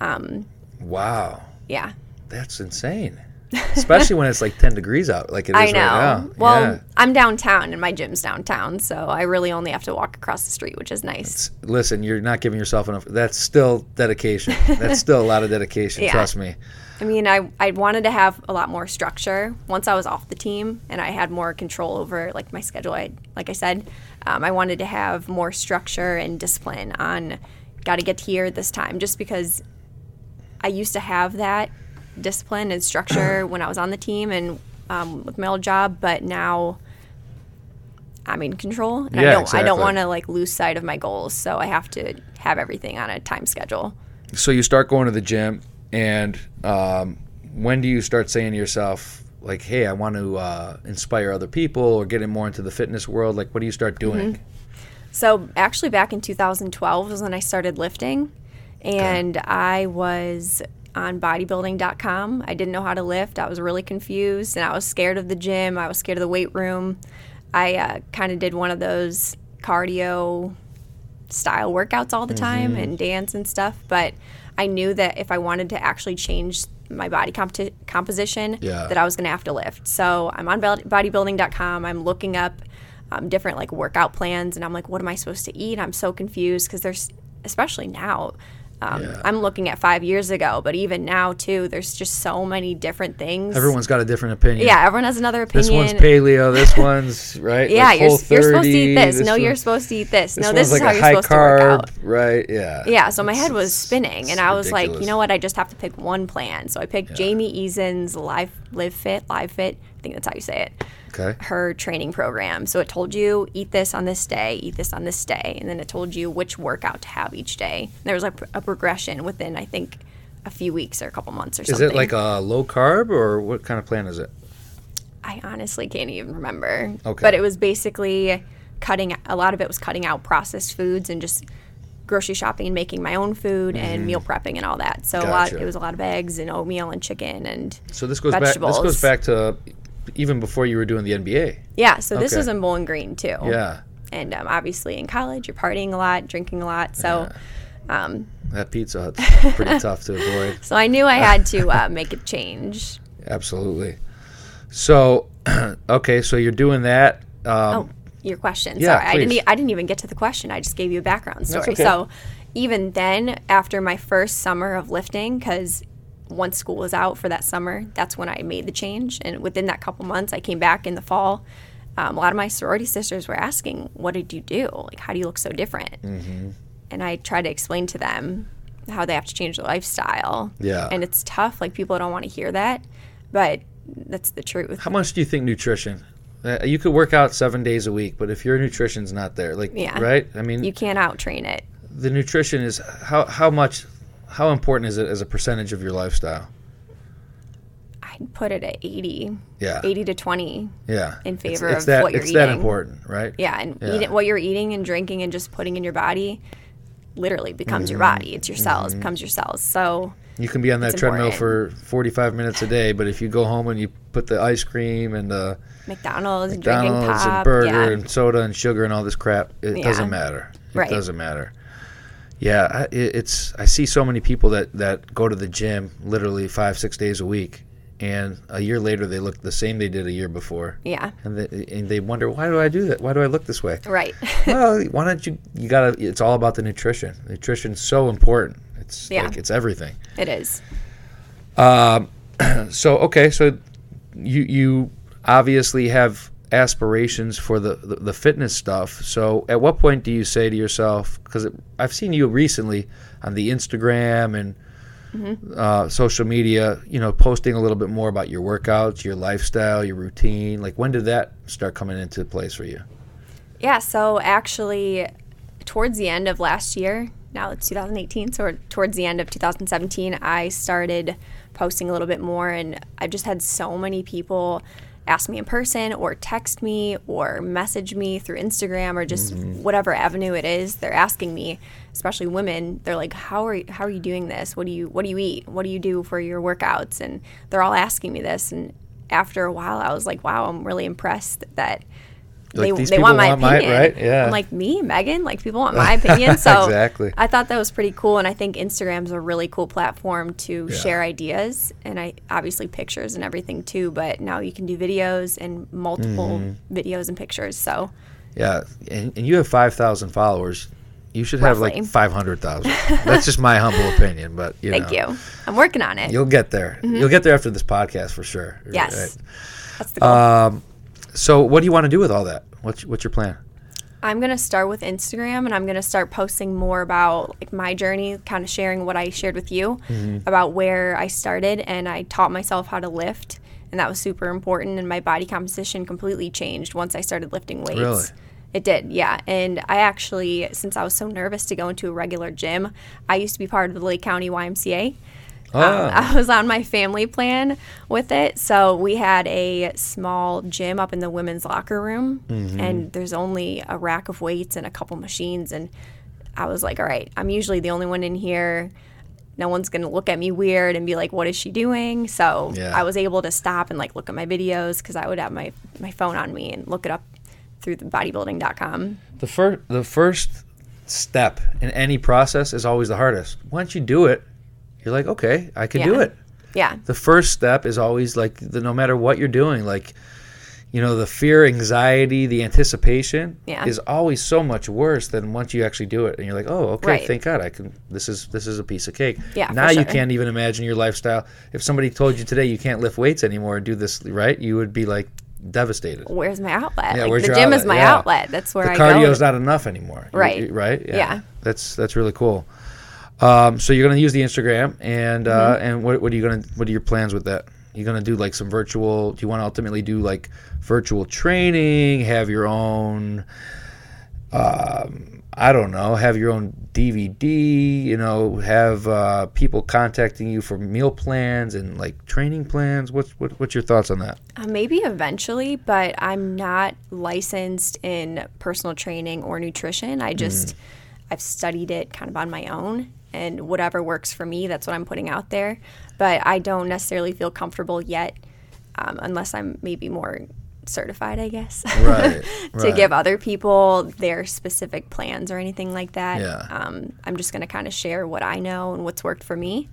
Um, wow. Yeah. That's insane. Especially when it's like ten degrees out, like it is I know. right now. Well, yeah. I'm downtown and my gym's downtown, so I really only have to walk across the street, which is nice. listen, you're not giving yourself enough. That's still dedication. That's still a lot of dedication. Yeah. Trust me. I mean, I, I wanted to have a lot more structure once I was off the team and I had more control over like my schedule. I, like I said, um, I wanted to have more structure and discipline on got to get here this time just because I used to have that discipline and structure when I was on the team and um, with my old job, but now I'm in control and Yeah, I don't I exactly. don't want to like lose sight of my goals, so I have to have everything on a time schedule. So you start going to the gym, and um, when do you start saying to yourself, like, "Hey, I want to uh, inspire other people or get in more into the fitness world"? Like, what do you start doing? So actually, back in 2012 was when I started lifting, and I was on bodybuilding.com. I didn't know how to lift. I was really confused, and I was scared of the gym. I was scared of the weight room. I uh, kind of did one of those cardio style workouts all the time and dance and stuff. But I knew that if I wanted to actually change my body comp- composition, Yeah. that I was going to have to lift. So I'm on bod- bodybuilding.com. I'm looking up um, different like workout plans, and I'm like, what am I supposed to eat? I'm so confused because there's, especially now. Um, Yeah. I'm looking at five years ago, but even now too, there's just so many different things. Everyone's got a different opinion. yeah, everyone has another opinion. This one's paleo. This one's right. yeah, like you're, you're supposed to eat this. No, one- you're supposed to eat this. This no, this like is how you're supposed to work out. right? Yeah. Yeah, so my head was spinning, and I was like, you know what? I just have to pick one plan. So I picked Jamie Eason's Live Live Fit, Live Fit. I think that's how you say it. Okay. Her training program. So it told you eat this on this day, eat this on this day, and then it told you which workout to have each day. There was like a progression within, I think, a few weeks or a couple months or Is something. Is it like a low carb or what kind of plan is it? I honestly can't even remember. Okay. But it was basically cutting a lot of it was cutting out processed foods and just grocery shopping and making my own food and meal prepping and all that. So a lot Mm-hmm. It was a lot of eggs and oatmeal and chicken and So this goes back. This goes back to even before you were doing the NBA. yeah, so this Okay. was in Bowling Green too. Yeah. And um, obviously in college you're partying a lot, drinking a lot. So um, That pizza hut's pretty tough to avoid. so I knew I had to uh, make a change. Absolutely. So, okay, so you're doing that. Um, Oh, your question. yeah, Sorry, I didn't. e- I didn't even get to the question. I just gave you a background story. okay. So, even then, after my first summer of lifting, because once school was out for that summer, that's when I made the change. And within that couple months, I came back in the fall. Um, a lot of my sorority sisters were asking, "What did you do? Like, how do you look so different?" Mm-hmm. And I tried to explain to them how they have to change their lifestyle. Yeah. And it's tough. Like people don't want to hear that, but that's the truth. How much do you think nutrition? Uh, you could work out seven days a week, but if your nutrition's not there, like, Yeah. right? I mean, You can't out train it. the nutrition is how how much, how important is it as a percentage of your lifestyle? I'd put it at 80, Yeah, 80 to 20. yeah. in favor it's of that, what you're it's that important, right? Yeah, and Yeah. Eating, what you're eating and drinking and just putting in your body literally becomes your Mm-hmm. body. It's your cells, becomes your cells. So, You can be on that treadmill important. for 45 minutes a day, but if you go home and you put the ice cream and the McDonald's, drinking McDonald's pop, and burger yeah. and soda and sugar and all this crap, it Yeah. doesn't matter. It Right. doesn't matter. Yeah, I- it's I see so many people that that go to the gym literally five six days a week, and a year later they look the same they did a year before, yeah, and they, and they wonder why do I do that? Why do I look this way? right. well, why don't you? You gotta. It's all about the nutrition. Nutrition's so important. It's Yeah. like it's everything. it is. Um, so okay, so you you obviously have aspirations for the, the the fitness stuff. So at what point do you say to yourself? Because I've seen you recently on the Instagram and uh, social media, you know, posting a little bit more about your workouts, your lifestyle, your routine. Like when did that start coming into place for you? Yeah, so actually, towards the end of last year, now it's 2018, so towards the end of 2017, I started posting a little bit more, and I've just had so many people ask me in person or text me or message me through Instagram or just mm-hmm. whatever avenue it is. They're asking me, especially women. They're like, "How are you, how are you doing this? What do you what do you eat? What do you do for your workouts?" And they're all asking me this, and after a while, I was like, "Wow, I'm really impressed that." Like, they, these they want my want my- opinion. right? Yeah. I'm like me, Megan. Like people want my opinion. So Exactly. I thought that was pretty cool, and I think Instagram's a really cool platform to Yeah. share ideas and I obviously pictures and everything too. But now you can do videos and multiple Mm-hmm. videos and pictures. So Yeah, and, and you have five thousand followers. You should have like five hundred thousand. That's just my humble opinion, but you Thank know, you. I'm working on it. You'll get there. You'll get there after this podcast for sure. Yes. Right. That's the goal. Um, so what do you want to do with all that? What's what's your plan? I'm gonna start with Instagram, and I'm gonna start posting more about like my journey, kind of sharing what I shared with you Mm-hmm. about where I started, and I taught myself how to lift, and that was super important. And my body composition completely changed once I started lifting weights. Really? It did, yeah. And I actually, since I was so nervous to go into a regular gym, I used to be part of the Lake County YMCA. Um, Ah. I was on my family plan with it. So we had a small gym up in the women's locker room, and there's only a rack of weights and a couple machines. And I was like, all right, I'm usually the only one in here. No one's going to look at me weird and be like, what is she doing? So Yeah. I was able to stop and like look at my videos because I would have my, my phone on me and look it up through the bodybuilding.com. The first the first step in any process is always the hardest. Once you do it, you're like, okay, I can do it. Yeah. The first step is always like the no matter what you're doing, like you know, the fear, anxiety, the anticipation Yeah. is always so much worse than once you actually do it and you're like, oh, okay, Right. thank God, I can. This is this is a piece of cake. Yeah, Now you sure. can't even imagine your lifestyle. If somebody told you today you can't lift weights anymore and do this right, you would be like devastated. Where's my outlet? Yeah, like the gym is my Yeah. outlet. That's where the I cardio go. is not enough anymore. Right. you- right. Yeah. That's that's really cool. Um, so you're gonna use the Instagram, and uh, Mm-hmm. and what, what are you gonna what are your plans with that? You're gonna do like some virtual. Do you want to ultimately do like virtual training? Have your own. Um, I don't know. Have your own DVD. You know, have uh, people contacting you for meal plans and like training plans. What's what, what's your thoughts on that? Uh, maybe eventually, but I'm not licensed in personal training or nutrition. I just I've studied it kind of on my own and whatever works for me, that's what I'm putting out there. But I don't necessarily feel comfortable yet um, unless I'm maybe more certified, I guess. Right, to right. give other people their specific plans or anything like that. Yeah. Um, I'm just going to kind of share what I know and what's worked for me.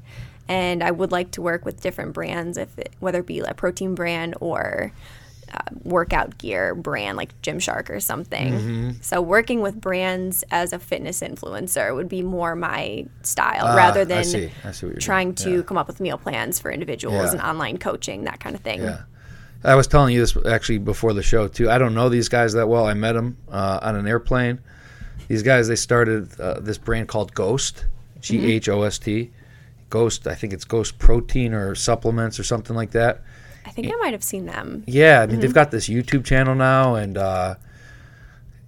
And I would like to work with different brands, if it, whether it be a protein brand or uh, workout gear brand like Gymshark or something. Mm-hmm. So working with brands as a fitness influencer would be more my style Ah, rather I than see. I see trying doing. to Yeah. come up with meal plans for individuals Yeah. and online coaching, that kind of thing. Yeah. I was telling you this actually before the show too. I don't know these guys that well. I met them uh, on an airplane. These guys they started uh, this brand called Ghost, G H O S T, Ghost. I think it's Ghost Protein or supplements or something like that. I think I might have seen them. Yeah, I mean they've got this YouTube channel now, and uh,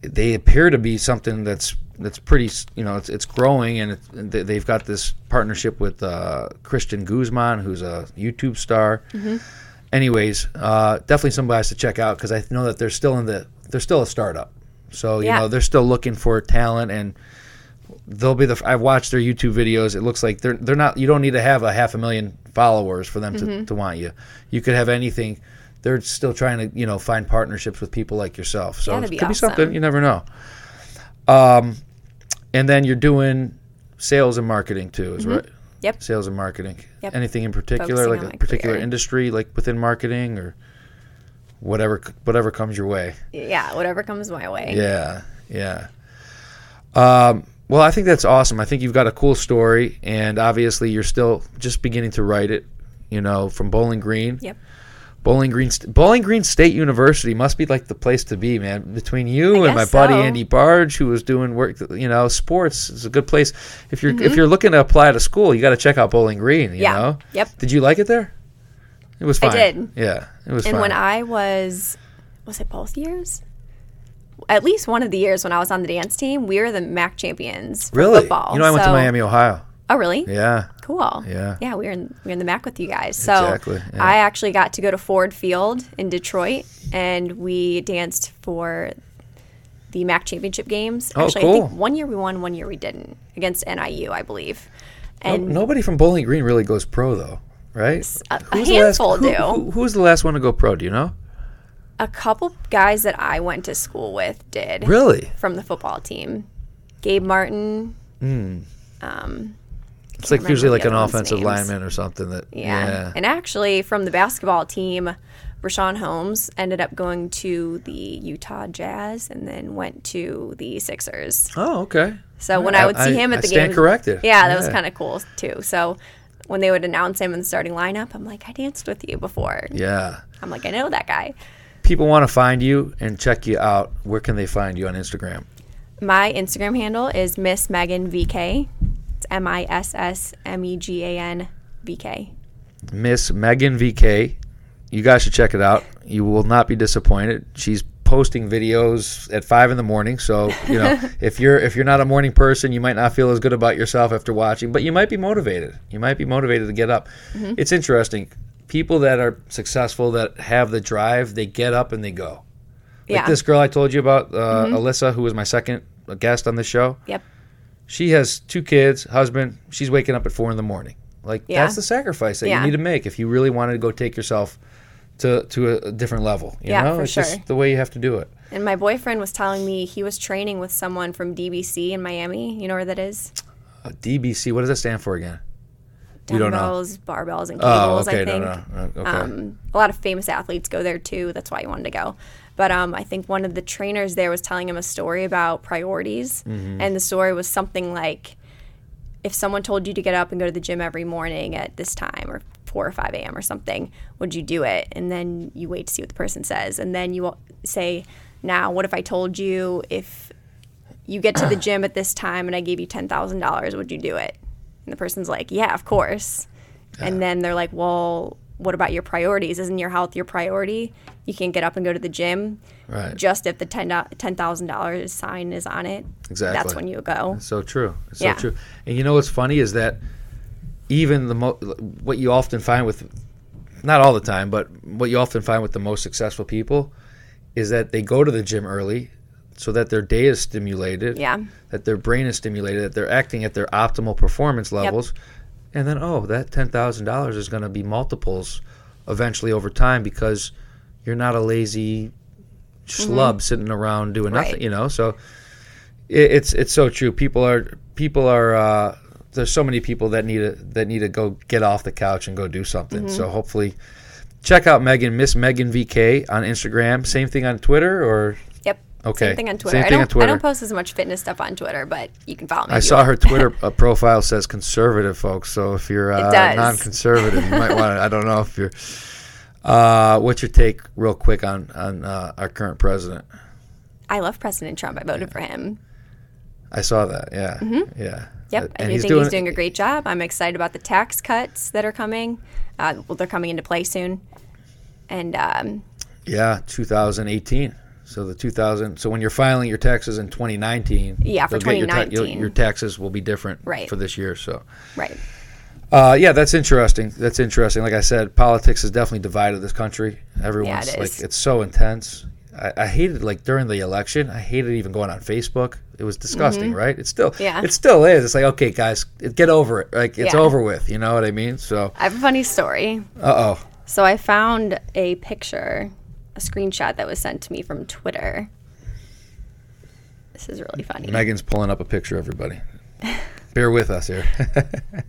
they appear to be something that's that's pretty. You know, it's it's growing, and it's, and they- they've got this partnership with uh, Christian Guzman, who's a YouTube star. Anyways, uh, definitely some guys to check out because I know that they're still in the they're still a startup, so you Yeah. know they're still looking for talent and. They'll be the. I've watched their YouTube videos. It looks like they're they're not. You don't need to have a half a million followers for them to, to want you. You could have anything. They're still trying to you know find partnerships with people like yourself. So it could be be something. You never know. Um, and then you're doing sales and marketing too, is right? Mm-hmm. Yep. Sales and marketing. Yep. Anything in particular, Focusing like a particular career. industry, like within marketing or whatever whatever comes your way. Yeah, whatever comes my way. Yeah, yeah. Um, well, I think that's awesome. I think you've got a cool story, and obviously you're still just beginning to write it. You know, from Bowling Green. Yep. Bowling Green, Bowling Green State University must be like the place to be, man. Between you I and my buddy so. Andy Barge, who was doing work, you know, sports is a good place. If you're Mm-hmm. if you're looking to apply to school, you got to check out Bowling Green. You Yeah. know. Yep. Did you like it there? It was fun. I did. Yeah, it was fun. And fine. when I was, was it both years? At least one of the years when I was on the dance team, we were the MAC champions really, football. you know, I went to Miami, Ohio. Oh, really? Yeah. Cool. Yeah. Yeah, we were in we were in the MAC with you guys. So Exactly, yeah. I actually got to go to Ford Field in Detroit, and we danced for the MAC championship games. Oh, actually, I cool. think one year we won, one year we didn't against NIU, I believe. No- And nobody from Bowling Green really goes pro, though, right? a- a the last- handful who- do. Who, who's the last one to go pro? Do you know? A couple guys that I went to school with did. Really? from the football team. Gabe Martin. Um, It's like usually like an offensive names. lineman or something. That yeah. yeah. And actually, from the basketball team, Richaun Holmes ended up going to the Utah Jazz and then went to the Sixers. Oh, okay. So when I would see him at I the stand game, corrected. Yeah, that was kind of cool too. So when they would announce him in the starting lineup, I'm like, I danced with you before. Yeah. I'm like, I know that guy. People want to find you and check you out. Where can they find you on Instagram? My Instagram handle is Miss Megan VK. It's M I S S M E G A N V K. Miss Megan VK. You guys should check it out. You will not be disappointed. She's posting videos at five in the morning. So you know, if you're if you're not a morning person, you might not feel as good about yourself after watching, but you might be motivated. You might be motivated to get up. Mm-hmm. It's interesting. People that are successful that have the drive, they get up and they go. Like Yeah. this girl I told you about, uh, Alyssa, who was my second guest on the show. Yep. She has two kids, husband. She's waking up at four in the morning. Like Yeah. that's the sacrifice that Yeah. you need to make if you really wanted to go take yourself to to a, a different level. You Yeah, know, for it's sure. just the way you have to do it. And my boyfriend was telling me he was training with someone from DBC in Miami. You know where that is? Uh, DBC, what does that stand for again? You. Dumbbells, barbells, and Oh, cables. okay, I think. no, no, okay. Um, a lot of famous athletes go there too. That's why he wanted to go. But um, I think one of the trainers there was telling him a story about priorities, Mm-hmm. and the story was something like, if someone told you to get up and go to the gym every morning at this time or 4 or 5 a.m. or something, would you do it? And then you wait to see what the person says. And then you say, now, what if I told you if you get to the gym at this time and I gave you $10,000, would you do it? And the person's like, yeah, of course. And then they're like, well, what about your priorities? Isn't your health your priority? You can't get up and go to the gym Right. just if the $10, $10,000 sign is on it. Exactly. That's when you go. So true. It's Yeah. So true. And you know what's funny is that even the mo- what you often find with not all the time, but what you often find with the most successful people is that they go to the gym early so that their day is stimulated, Yeah. that their brain is stimulated, that they're acting at their optimal performance levels. And then oh, that $10,000 is going to be multiples eventually over time because you're not a lazy schlub sitting around doing Mm-hmm. Right. nothing, you know? So it, it's it's so true. People are people are uh, there's so many people that need to that need to go get off the couch and go do something. Mm-hmm. So hopefully, check out Megan Miss Megan VK on Instagram. Same thing on Twitter or Yep. Okay. Same thing on Twitter. Same I, thing don't, on Twitter. I don't post as much fitness stuff on Twitter, but you can follow me. I saw her Twitter uh, profile says conservative, folks. So if you're uh, non-conservative, you might want to. I don't know if you're. Uh, what's your take, real quick, on on uh, our current president? I love President Trump. I voted for him. I saw that. Yeah, yeah. Mm-hmm. Yep. Uh, I do think he's doing a great job. I'm excited about the tax cuts that are coming. Uh, well, they're coming into play soon. And um, Yeah, 2018. So the 2000. So when you're filing your taxes in 2019, Yeah, for you'll get your ta- 2019. your taxes will be different Right. for this year. So, right. uh, yeah, that's interesting. That's interesting. Like I said, politics has definitely divided this country. Everyone's it like, it's so intense. I, I hated like during the election. I hated even going on Facebook. It was disgusting, right? It's still, Mm-hmm. Yeah. it still is. It's like, okay, guys, get over it. Like it's Yeah. over with. You know what I mean? So, I have a funny story. uh oh. So I found a picture, a screenshot that was sent to me from Twitter. This is really funny. Megan's pulling up a picture. Everybody, bear with us here.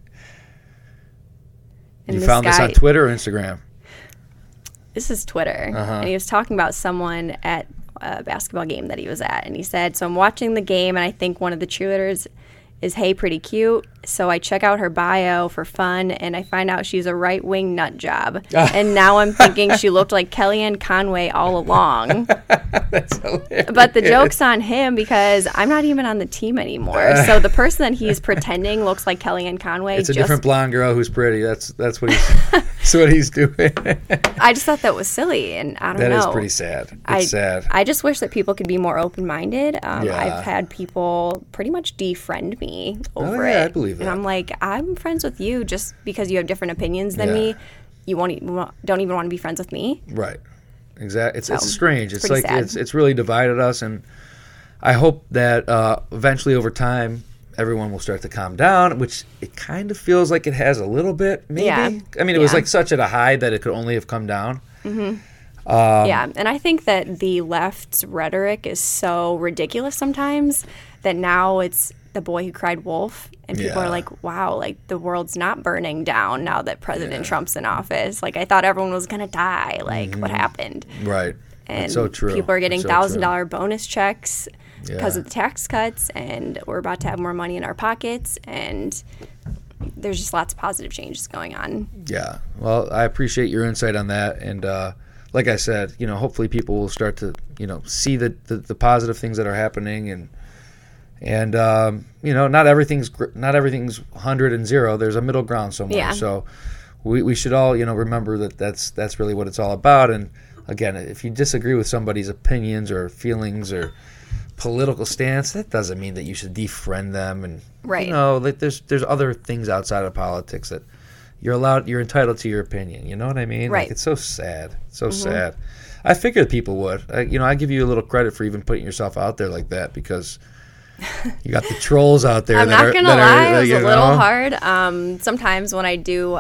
You this found this on Twitter or Instagram? This is Twitter. Uh-huh. And he was talking about someone at a basketball game that he was at. And he said, So I'm watching the game, and I think one of the cheerleaders is, hey, pretty cute. So I check out her bio for fun, and I find out she's a right wing nut job. and now I'm thinking she looked like Kellyanne Conway all along. That's hilarious. But the joke's on him because I'm not even on the team anymore. So the person that he's pretending looks like Kellyanne Conway. It's a different blonde girl who's pretty. That's that's what he's that's what he's doing. I just thought that was silly, and I don't That know. is pretty sad. It's I, sad. I just wish that people could be more open minded. Um, Yeah. I've had people pretty much defriend me over Oh, yeah, it. I believe And. I'm like, I'm friends with you just because you have different opinions than Yeah. me. You won't even, don't even want to be friends with me. right. Exactly. It's it's strange. It's pretty like sad. it's it's really divided us, and I hope that uh, eventually over time everyone will start to calm down. Which it kind of feels like it has a little bit. Maybe. Yeah. I mean, it was like such at a high that it could only have come down. Um, yeah. And I think that the left's rhetoric is so ridiculous sometimes that now it's the boy who cried wolf and people Yeah. are like wow like the world's not burning down now that president Yeah. trump's in office like i thought everyone was going to die like what happened Right. and It's so true. people are getting so thousand dollar bonus checks because Yeah. of the tax cuts and we're about to have more money in our pockets and there's just lots of positive changes going on Yeah. Well, I appreciate your insight on that. And uh, like I said, you know, hopefully people will start to, you know, see the, the, the positive things that are happening and and um, you know, not everything's not everything's hundred and zero. There's a middle ground somewhere. Yeah. So we, we should all, you know, remember that that's that's really what it's all about. And again, if you disagree with somebody's opinions or feelings or political stance, that doesn't mean that you should defriend them. And Right. you know, like there's there's other things outside of politics that you're allowed, you're entitled to your opinion. You know what I mean? Right. Like it's so sad, so sad. I figured people would. I, you know, I give you a little credit for even putting yourself out there like that because you got the trolls out there. I'm that not are, gonna lie, are, it was a little know? hard. Um, sometimes when I do,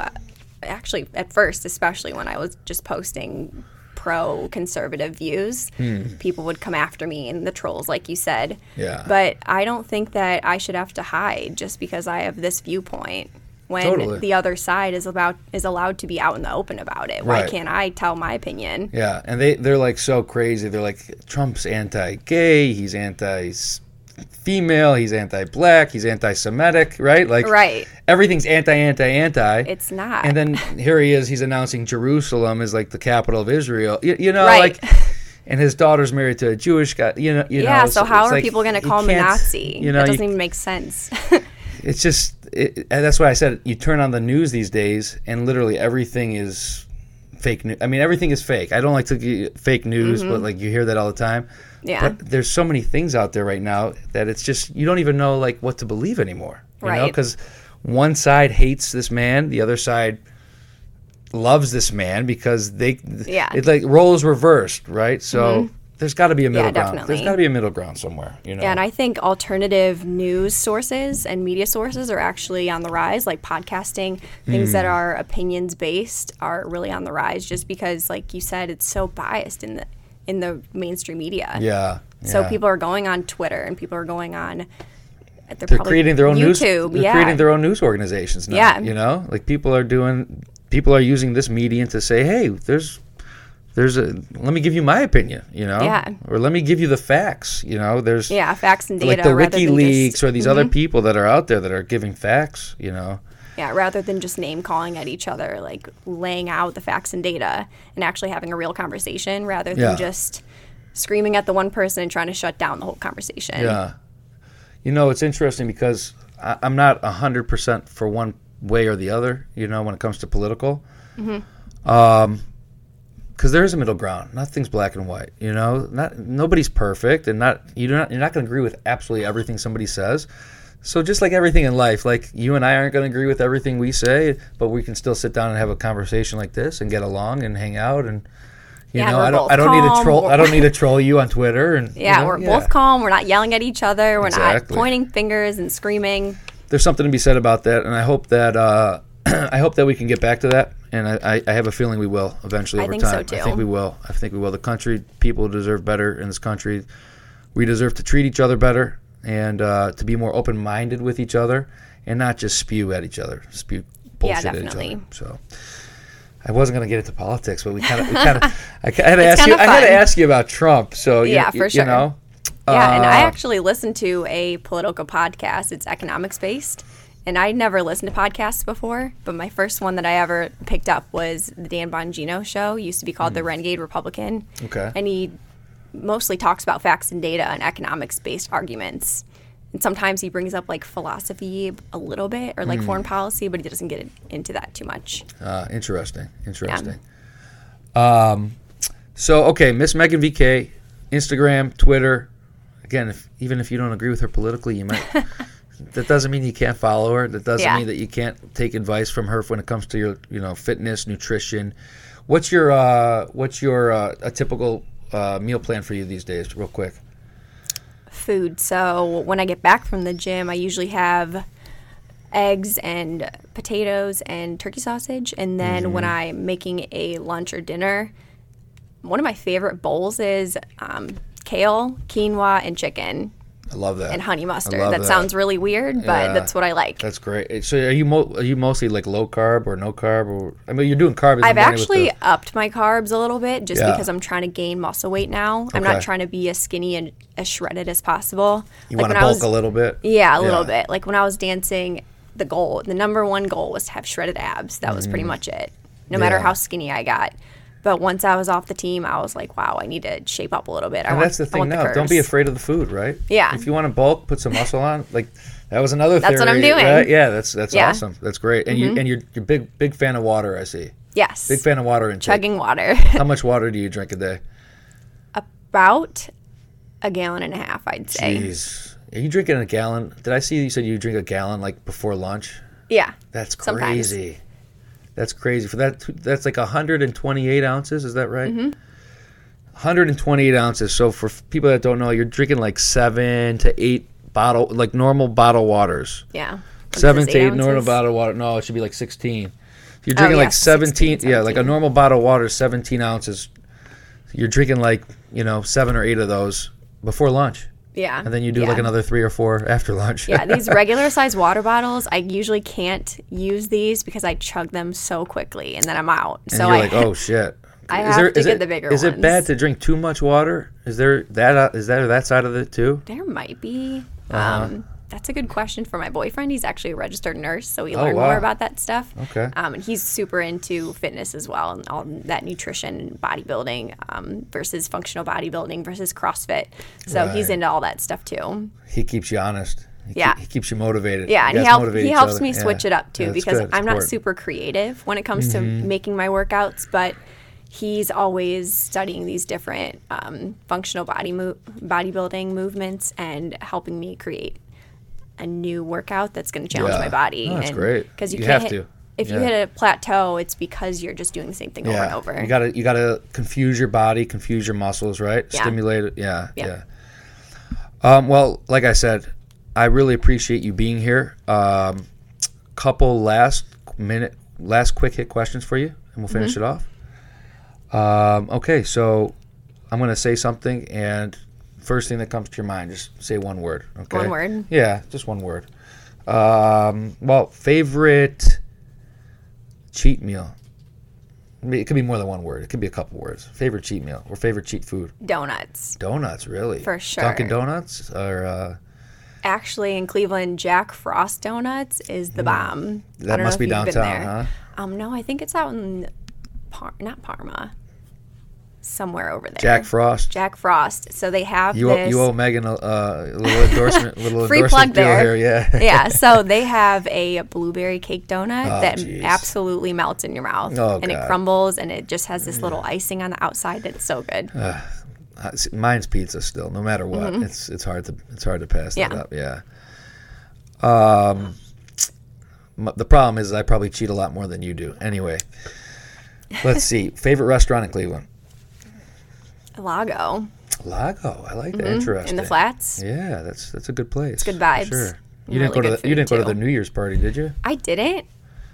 actually, at first, especially when I was just posting pro conservative views, Hmm. people would come after me and the trolls, like you said. Yeah. But I don't think that I should have to hide just because I have this viewpoint. When Totally. the other side is about is allowed to be out in the open about it, why Right. can't I tell my opinion? Yeah, and they they're like so crazy. They're like Trump's anti-gay, he's anti-female, he's anti-black, he's anti-Semitic, right? Like Right. everything's anti, anti, anti. It's not. And then here he is. He's announcing Jerusalem is like the capital of Israel. You, you know, Right. like, and his daughter's married to a Jewish guy. You know, you yeah. know, So how are like, people going to call him a Nazi? You know, that doesn't even make sense. it's just it, and that's why I said you turn on the news these days, and literally everything is fake news. I mean, everything is fake. I don't like to get fake news, but mm-hmm. like you hear that all the time. Mm-hmm. Yeah. But there's so many things out there right now that it's just you don't even know like what to believe anymore. You Right. because one side hates this man, the other side loves this man because they Yeah. Mm-hmm. it's like roles reversed, right? So. There's got to be a middle Yeah, ground. there's got to be a middle ground somewhere, you know. Yeah, and I think alternative news sources and media sources are actually on the rise. Like podcasting, things Hmm. that are opinions based are really on the rise. Just because, like you said, it's so biased in the in the mainstream media. yeah. So yeah. people are going on Twitter and people are going on. They're, they're creating their own news. YouTube. They're yeah, creating their own news organizations now. Yeah. you know, like people are doing. People are using this medium to say, "Hey, there's, there's a. Let me give you my opinion." You know, Yeah. or let me give you the facts. You know, there's yeah, facts and data. like the rather than WikiLeaks just- Mm-hmm. or these other people that are out there that are giving facts. You know, Yeah, rather than just name calling at each other, like laying out the facts and data and actually having a real conversation rather than Yeah. just screaming at the one person and trying to shut down the whole conversation. Yeah. You know, it's interesting because I, I'm not 100% for one way or the other, you know, when it comes to political. Um, because there is a middle ground. Nothing's black and white. You know, not nobody's perfect, and not you're not you're not going to agree with absolutely everything somebody says. So just like everything in life, like you and I aren't going to agree with everything we say, but we can still sit down and have a conversation like this and get along and hang out and. You Yeah, know, I don't. I don't need to troll. I don't need to troll you on Twitter. And you Yeah, know, we're both calm. We're not yelling at each other. We're Exactly. not pointing fingers and screaming. there's something to be said about that, and I hope that uh, I hope that we can get back to that, and I, I, I have a feeling we will eventually I over so, time. I think we will. I think we will. The country, people deserve better in this country. We deserve to treat each other better and uh, to be more open-minded with each other, and not just spew at each other, spew bullshit at each definitely. other. So. I wasn't going to get into politics, but we kind of, kind of, I had to It's ask you, kinda I had to ask you about Trump. So you- Yeah, for you sure. know, Yeah, and I Uh, actually listened to a political podcast. It's economics based. And I never listened to podcasts before, but my first one that I ever picked up was the Dan Bongino show. It used to be called The Renegade Republican. Hmm. Okay. And he mostly talks about facts and data and economics based arguments. And sometimes he brings up like philosophy a little bit or Hmm. like foreign policy, but he doesn't get into that too much. Uh, interesting. Interesting. Um, so okay, Miss Megan VK, Instagram, Twitter. Again, if, even if you don't agree with her politically, you might. that doesn't mean you can't follow her. That doesn't Yeah. mean that you can't take advice from her when it comes to your, you know, fitness, nutrition. What's your uh, what's your uh, a typical uh, meal plan for you these days? Real quick. food. So when I get back from the gym, I usually have eggs and potatoes and turkey sausage. And then when I'm making a lunch or dinner, one of my favorite bowls is um, kale, quinoa, and chicken. I love that. and honey mustard. That, that. sounds really weird, but Yeah. that's what I like. That's great. So are you mo- are you mostly like low carb or no carb or I mean you're doing carbs. I've actually the- upped my carbs a little bit just Yeah. because I'm trying to gain muscle weight now. I'm not trying to be as skinny and as shredded as possible. you Like want to bulk was- a little bit. Yeah, a little Yeah. bit. Like when I was dancing, the goal, the number one goal was to have shredded abs. That was pretty much it. No matter Mm. How skinny I got. But once I was off the team, I was like, wow, I need to shape up a little bit. I And want, that's the thing now. Don't be afraid of the food, right? Yeah. If you want to bulk, put some muscle on. Like that was another thing. That's what I'm doing. right? Yeah, that's that's Yeah. Mm-hmm. awesome. That's great. And you and you're you're big big fan of water. I see. Yes. Big fan of water intake. Chugging water. How much water do you drink a day? About a gallon and a half, I'd say. Jeez. Are you drinking a gallon? Did I see you said you drink a gallon like before lunch? Yeah. That's Sometimes. That's crazy. For that, that's like 128 ounces. Is that right? Mm-hmm. 128 ounces. So for people that don't know, you're drinking like seven to eight bottle, like normal bottle waters. Yeah. Seven to eight normal bottle water. No, it should be like 16. If you're Oh, drinking yeah, like 17, 16, yeah, like a normal bottle of water, 17 ounces. You're drinking like you know seven or eight of those before lunch, Yeah. and then you do yeah. like another three or four after lunch. yeah, these regular size water bottles, I usually can't use these because I chug them so quickly and then I'm out. And so I like, oh shit. I Is have there- to is get it- the bigger Is it bad to drink too much water? Is there that uh, is that that side of it too? there might be. Uh-huh. Um, that's a good question for my boyfriend. He's actually a registered nurse, so we Oh, learn wow. more about that stuff. Okay. Um, and he's super into fitness as well and all that nutrition and bodybuilding um, versus functional bodybuilding versus CrossFit. So he's into all that stuff too. He keeps you honest. He Yeah. keep- he keeps you motivated. Yeah, You and he, help, he helps me Yeah. switch it up too Yeah, because. I'm not super creative when it comes to Mm-hmm. making my workouts, but he's always studying these different um, functional body mo- bodybuilding movements and helping me create a new workout that's going to challenge Yeah. my body. Oh, that's and, great. Because you, You can't have hit, to. If you hit a plateau, it's because you're just doing the same thing over and over. You gotta you gotta confuse your body, confuse your muscles, right? Yeah. Stimulate it. Yeah, Yeah. yeah. Um, well, like I said, I really appreciate you being here. Um, couple last minute, last quick hit questions for you, and we'll finish Mm-hmm. it off. Um, okay, so I'm gonna say something, and first thing that comes to your mind, just say one word. Okay. One word? Yeah, just one word. Um, well, favorite cheat meal. I mean, It could be more than one word. It could be a couple words. Favorite cheat meal or favorite cheat food? Donuts. Donuts, really? For sure. Dunkin' Donuts or uh, Actually, in Cleveland, Jack Frost Donuts is the bomb. Mm. that don't must know be if you've been downtown, huh? Um, no, I think it's out in Par- not Parma, somewhere over there. Jack Frost. Jack Frost. So they have You owe, this. you owe Megan a, uh, a little endorsement, little Free endorsement plug there. here. Yeah. yeah, so they have a blueberry cake donut Oh, that jeez. absolutely melts in your mouth, Oh, and it God. Mm. crumbles, and it just has this little icing on the outside. It's so good. Uh, Mine's pizza still. No matter what, it's it's hard to it's hard to pass that Mm-hmm. Up. Yeah. Um, the problem is I probably cheat a lot more than you do. Anyway, let's see. Favorite restaurant in Cleveland? Lago Lago. I like that. Interesting. Mm-hmm. in the flats. Yeah, that's that's a good place. good vibes. Sure. You didn't go to the, you didn't go to the New Year's party, did you? I didn't.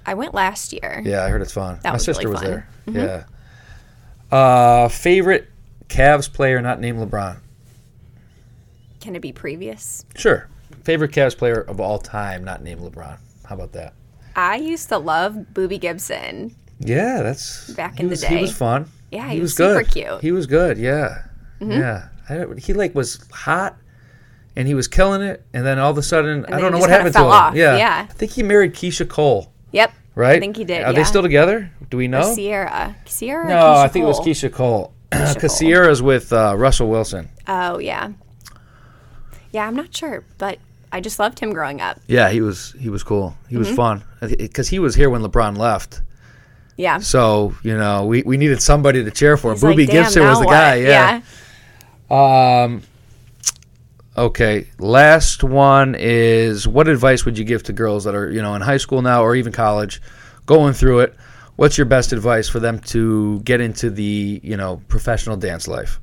I went last year. Yeah, I heard it's fun. That My was really sister was fun. Mm-hmm. there. Yeah. Uh, favorite Cavs player not named LeBron? Can it be previous? Sure. Favorite Cavs player of all time not named LeBron. How about that? I used to love Boobie Gibson. Yeah, that's Back in the day. He was fun. Yeah, he, he was, was super good. cute. Mm-hmm. He was good. Yeah, yeah. I, don't- he like was hot, and he was killing it. And then all of a sudden, I don't know what happened to him. off. Yeah, Yeah. I think he married Keyshia Cole. Yep. Right? I think he did. Are yeah. they still together? Do we know? Ciara. Ciara. No, I think it was Keyshia Cole. Because. Ciara's with uh, Russell Wilson. Oh yeah. Yeah, I'm not sure, but I just loved him growing up. Yeah, he was he was cool. He Mm-hmm. was fun because he was here when LeBron left. Yeah. So you know we, we needed somebody to cheer for. He's Boobie like, Gibson was the what?" guy. Yeah. Um. Okay, last one is what advice would you give to girls that are you know in high school now or even college, going through it? What's your best advice for them to get into the you know professional dance life?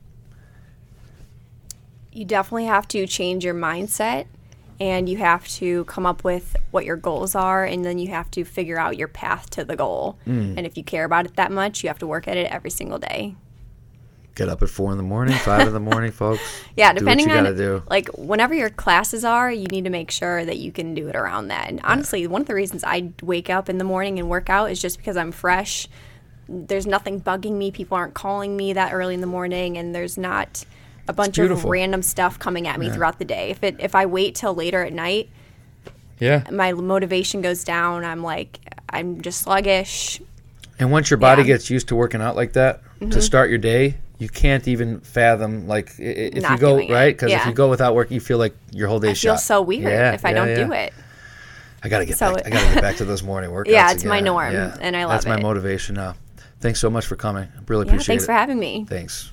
You definitely have to change your mindset and you have to come up with what your goals are and then you have to figure out your path to the goal. Mm. And if you care about it that much, you have to work at it every single day. Get up at four in the morning, five in the morning, folks. Yeah, Do what depending you on gotta do. like whenever your classes are, you need to make sure that you can do it around that. And honestly, one of the reasons I wake up in the morning and work out is just because I'm fresh. There's nothing bugging me. People aren't calling me that early in the morning, and there's not a bunch of random stuff coming at me throughout the day. If it if I wait till later at night, Yeah. my motivation goes down. I'm like I'm just sluggish. And once your body Yeah. Mm-hmm. gets used to working out like that to start your day, you can't even fathom like if you go right because if you go without work, you feel like your whole day I feel shot. so weird Yeah, if I don't yeah. do it. I gotta get So back. I gotta get back to those morning workouts. Yeah, it's my again. norm, and I love it. That's my motivation now. Thanks so much for coming. Really Yeah, appreciate thanks it. Thanks for having me. Thanks.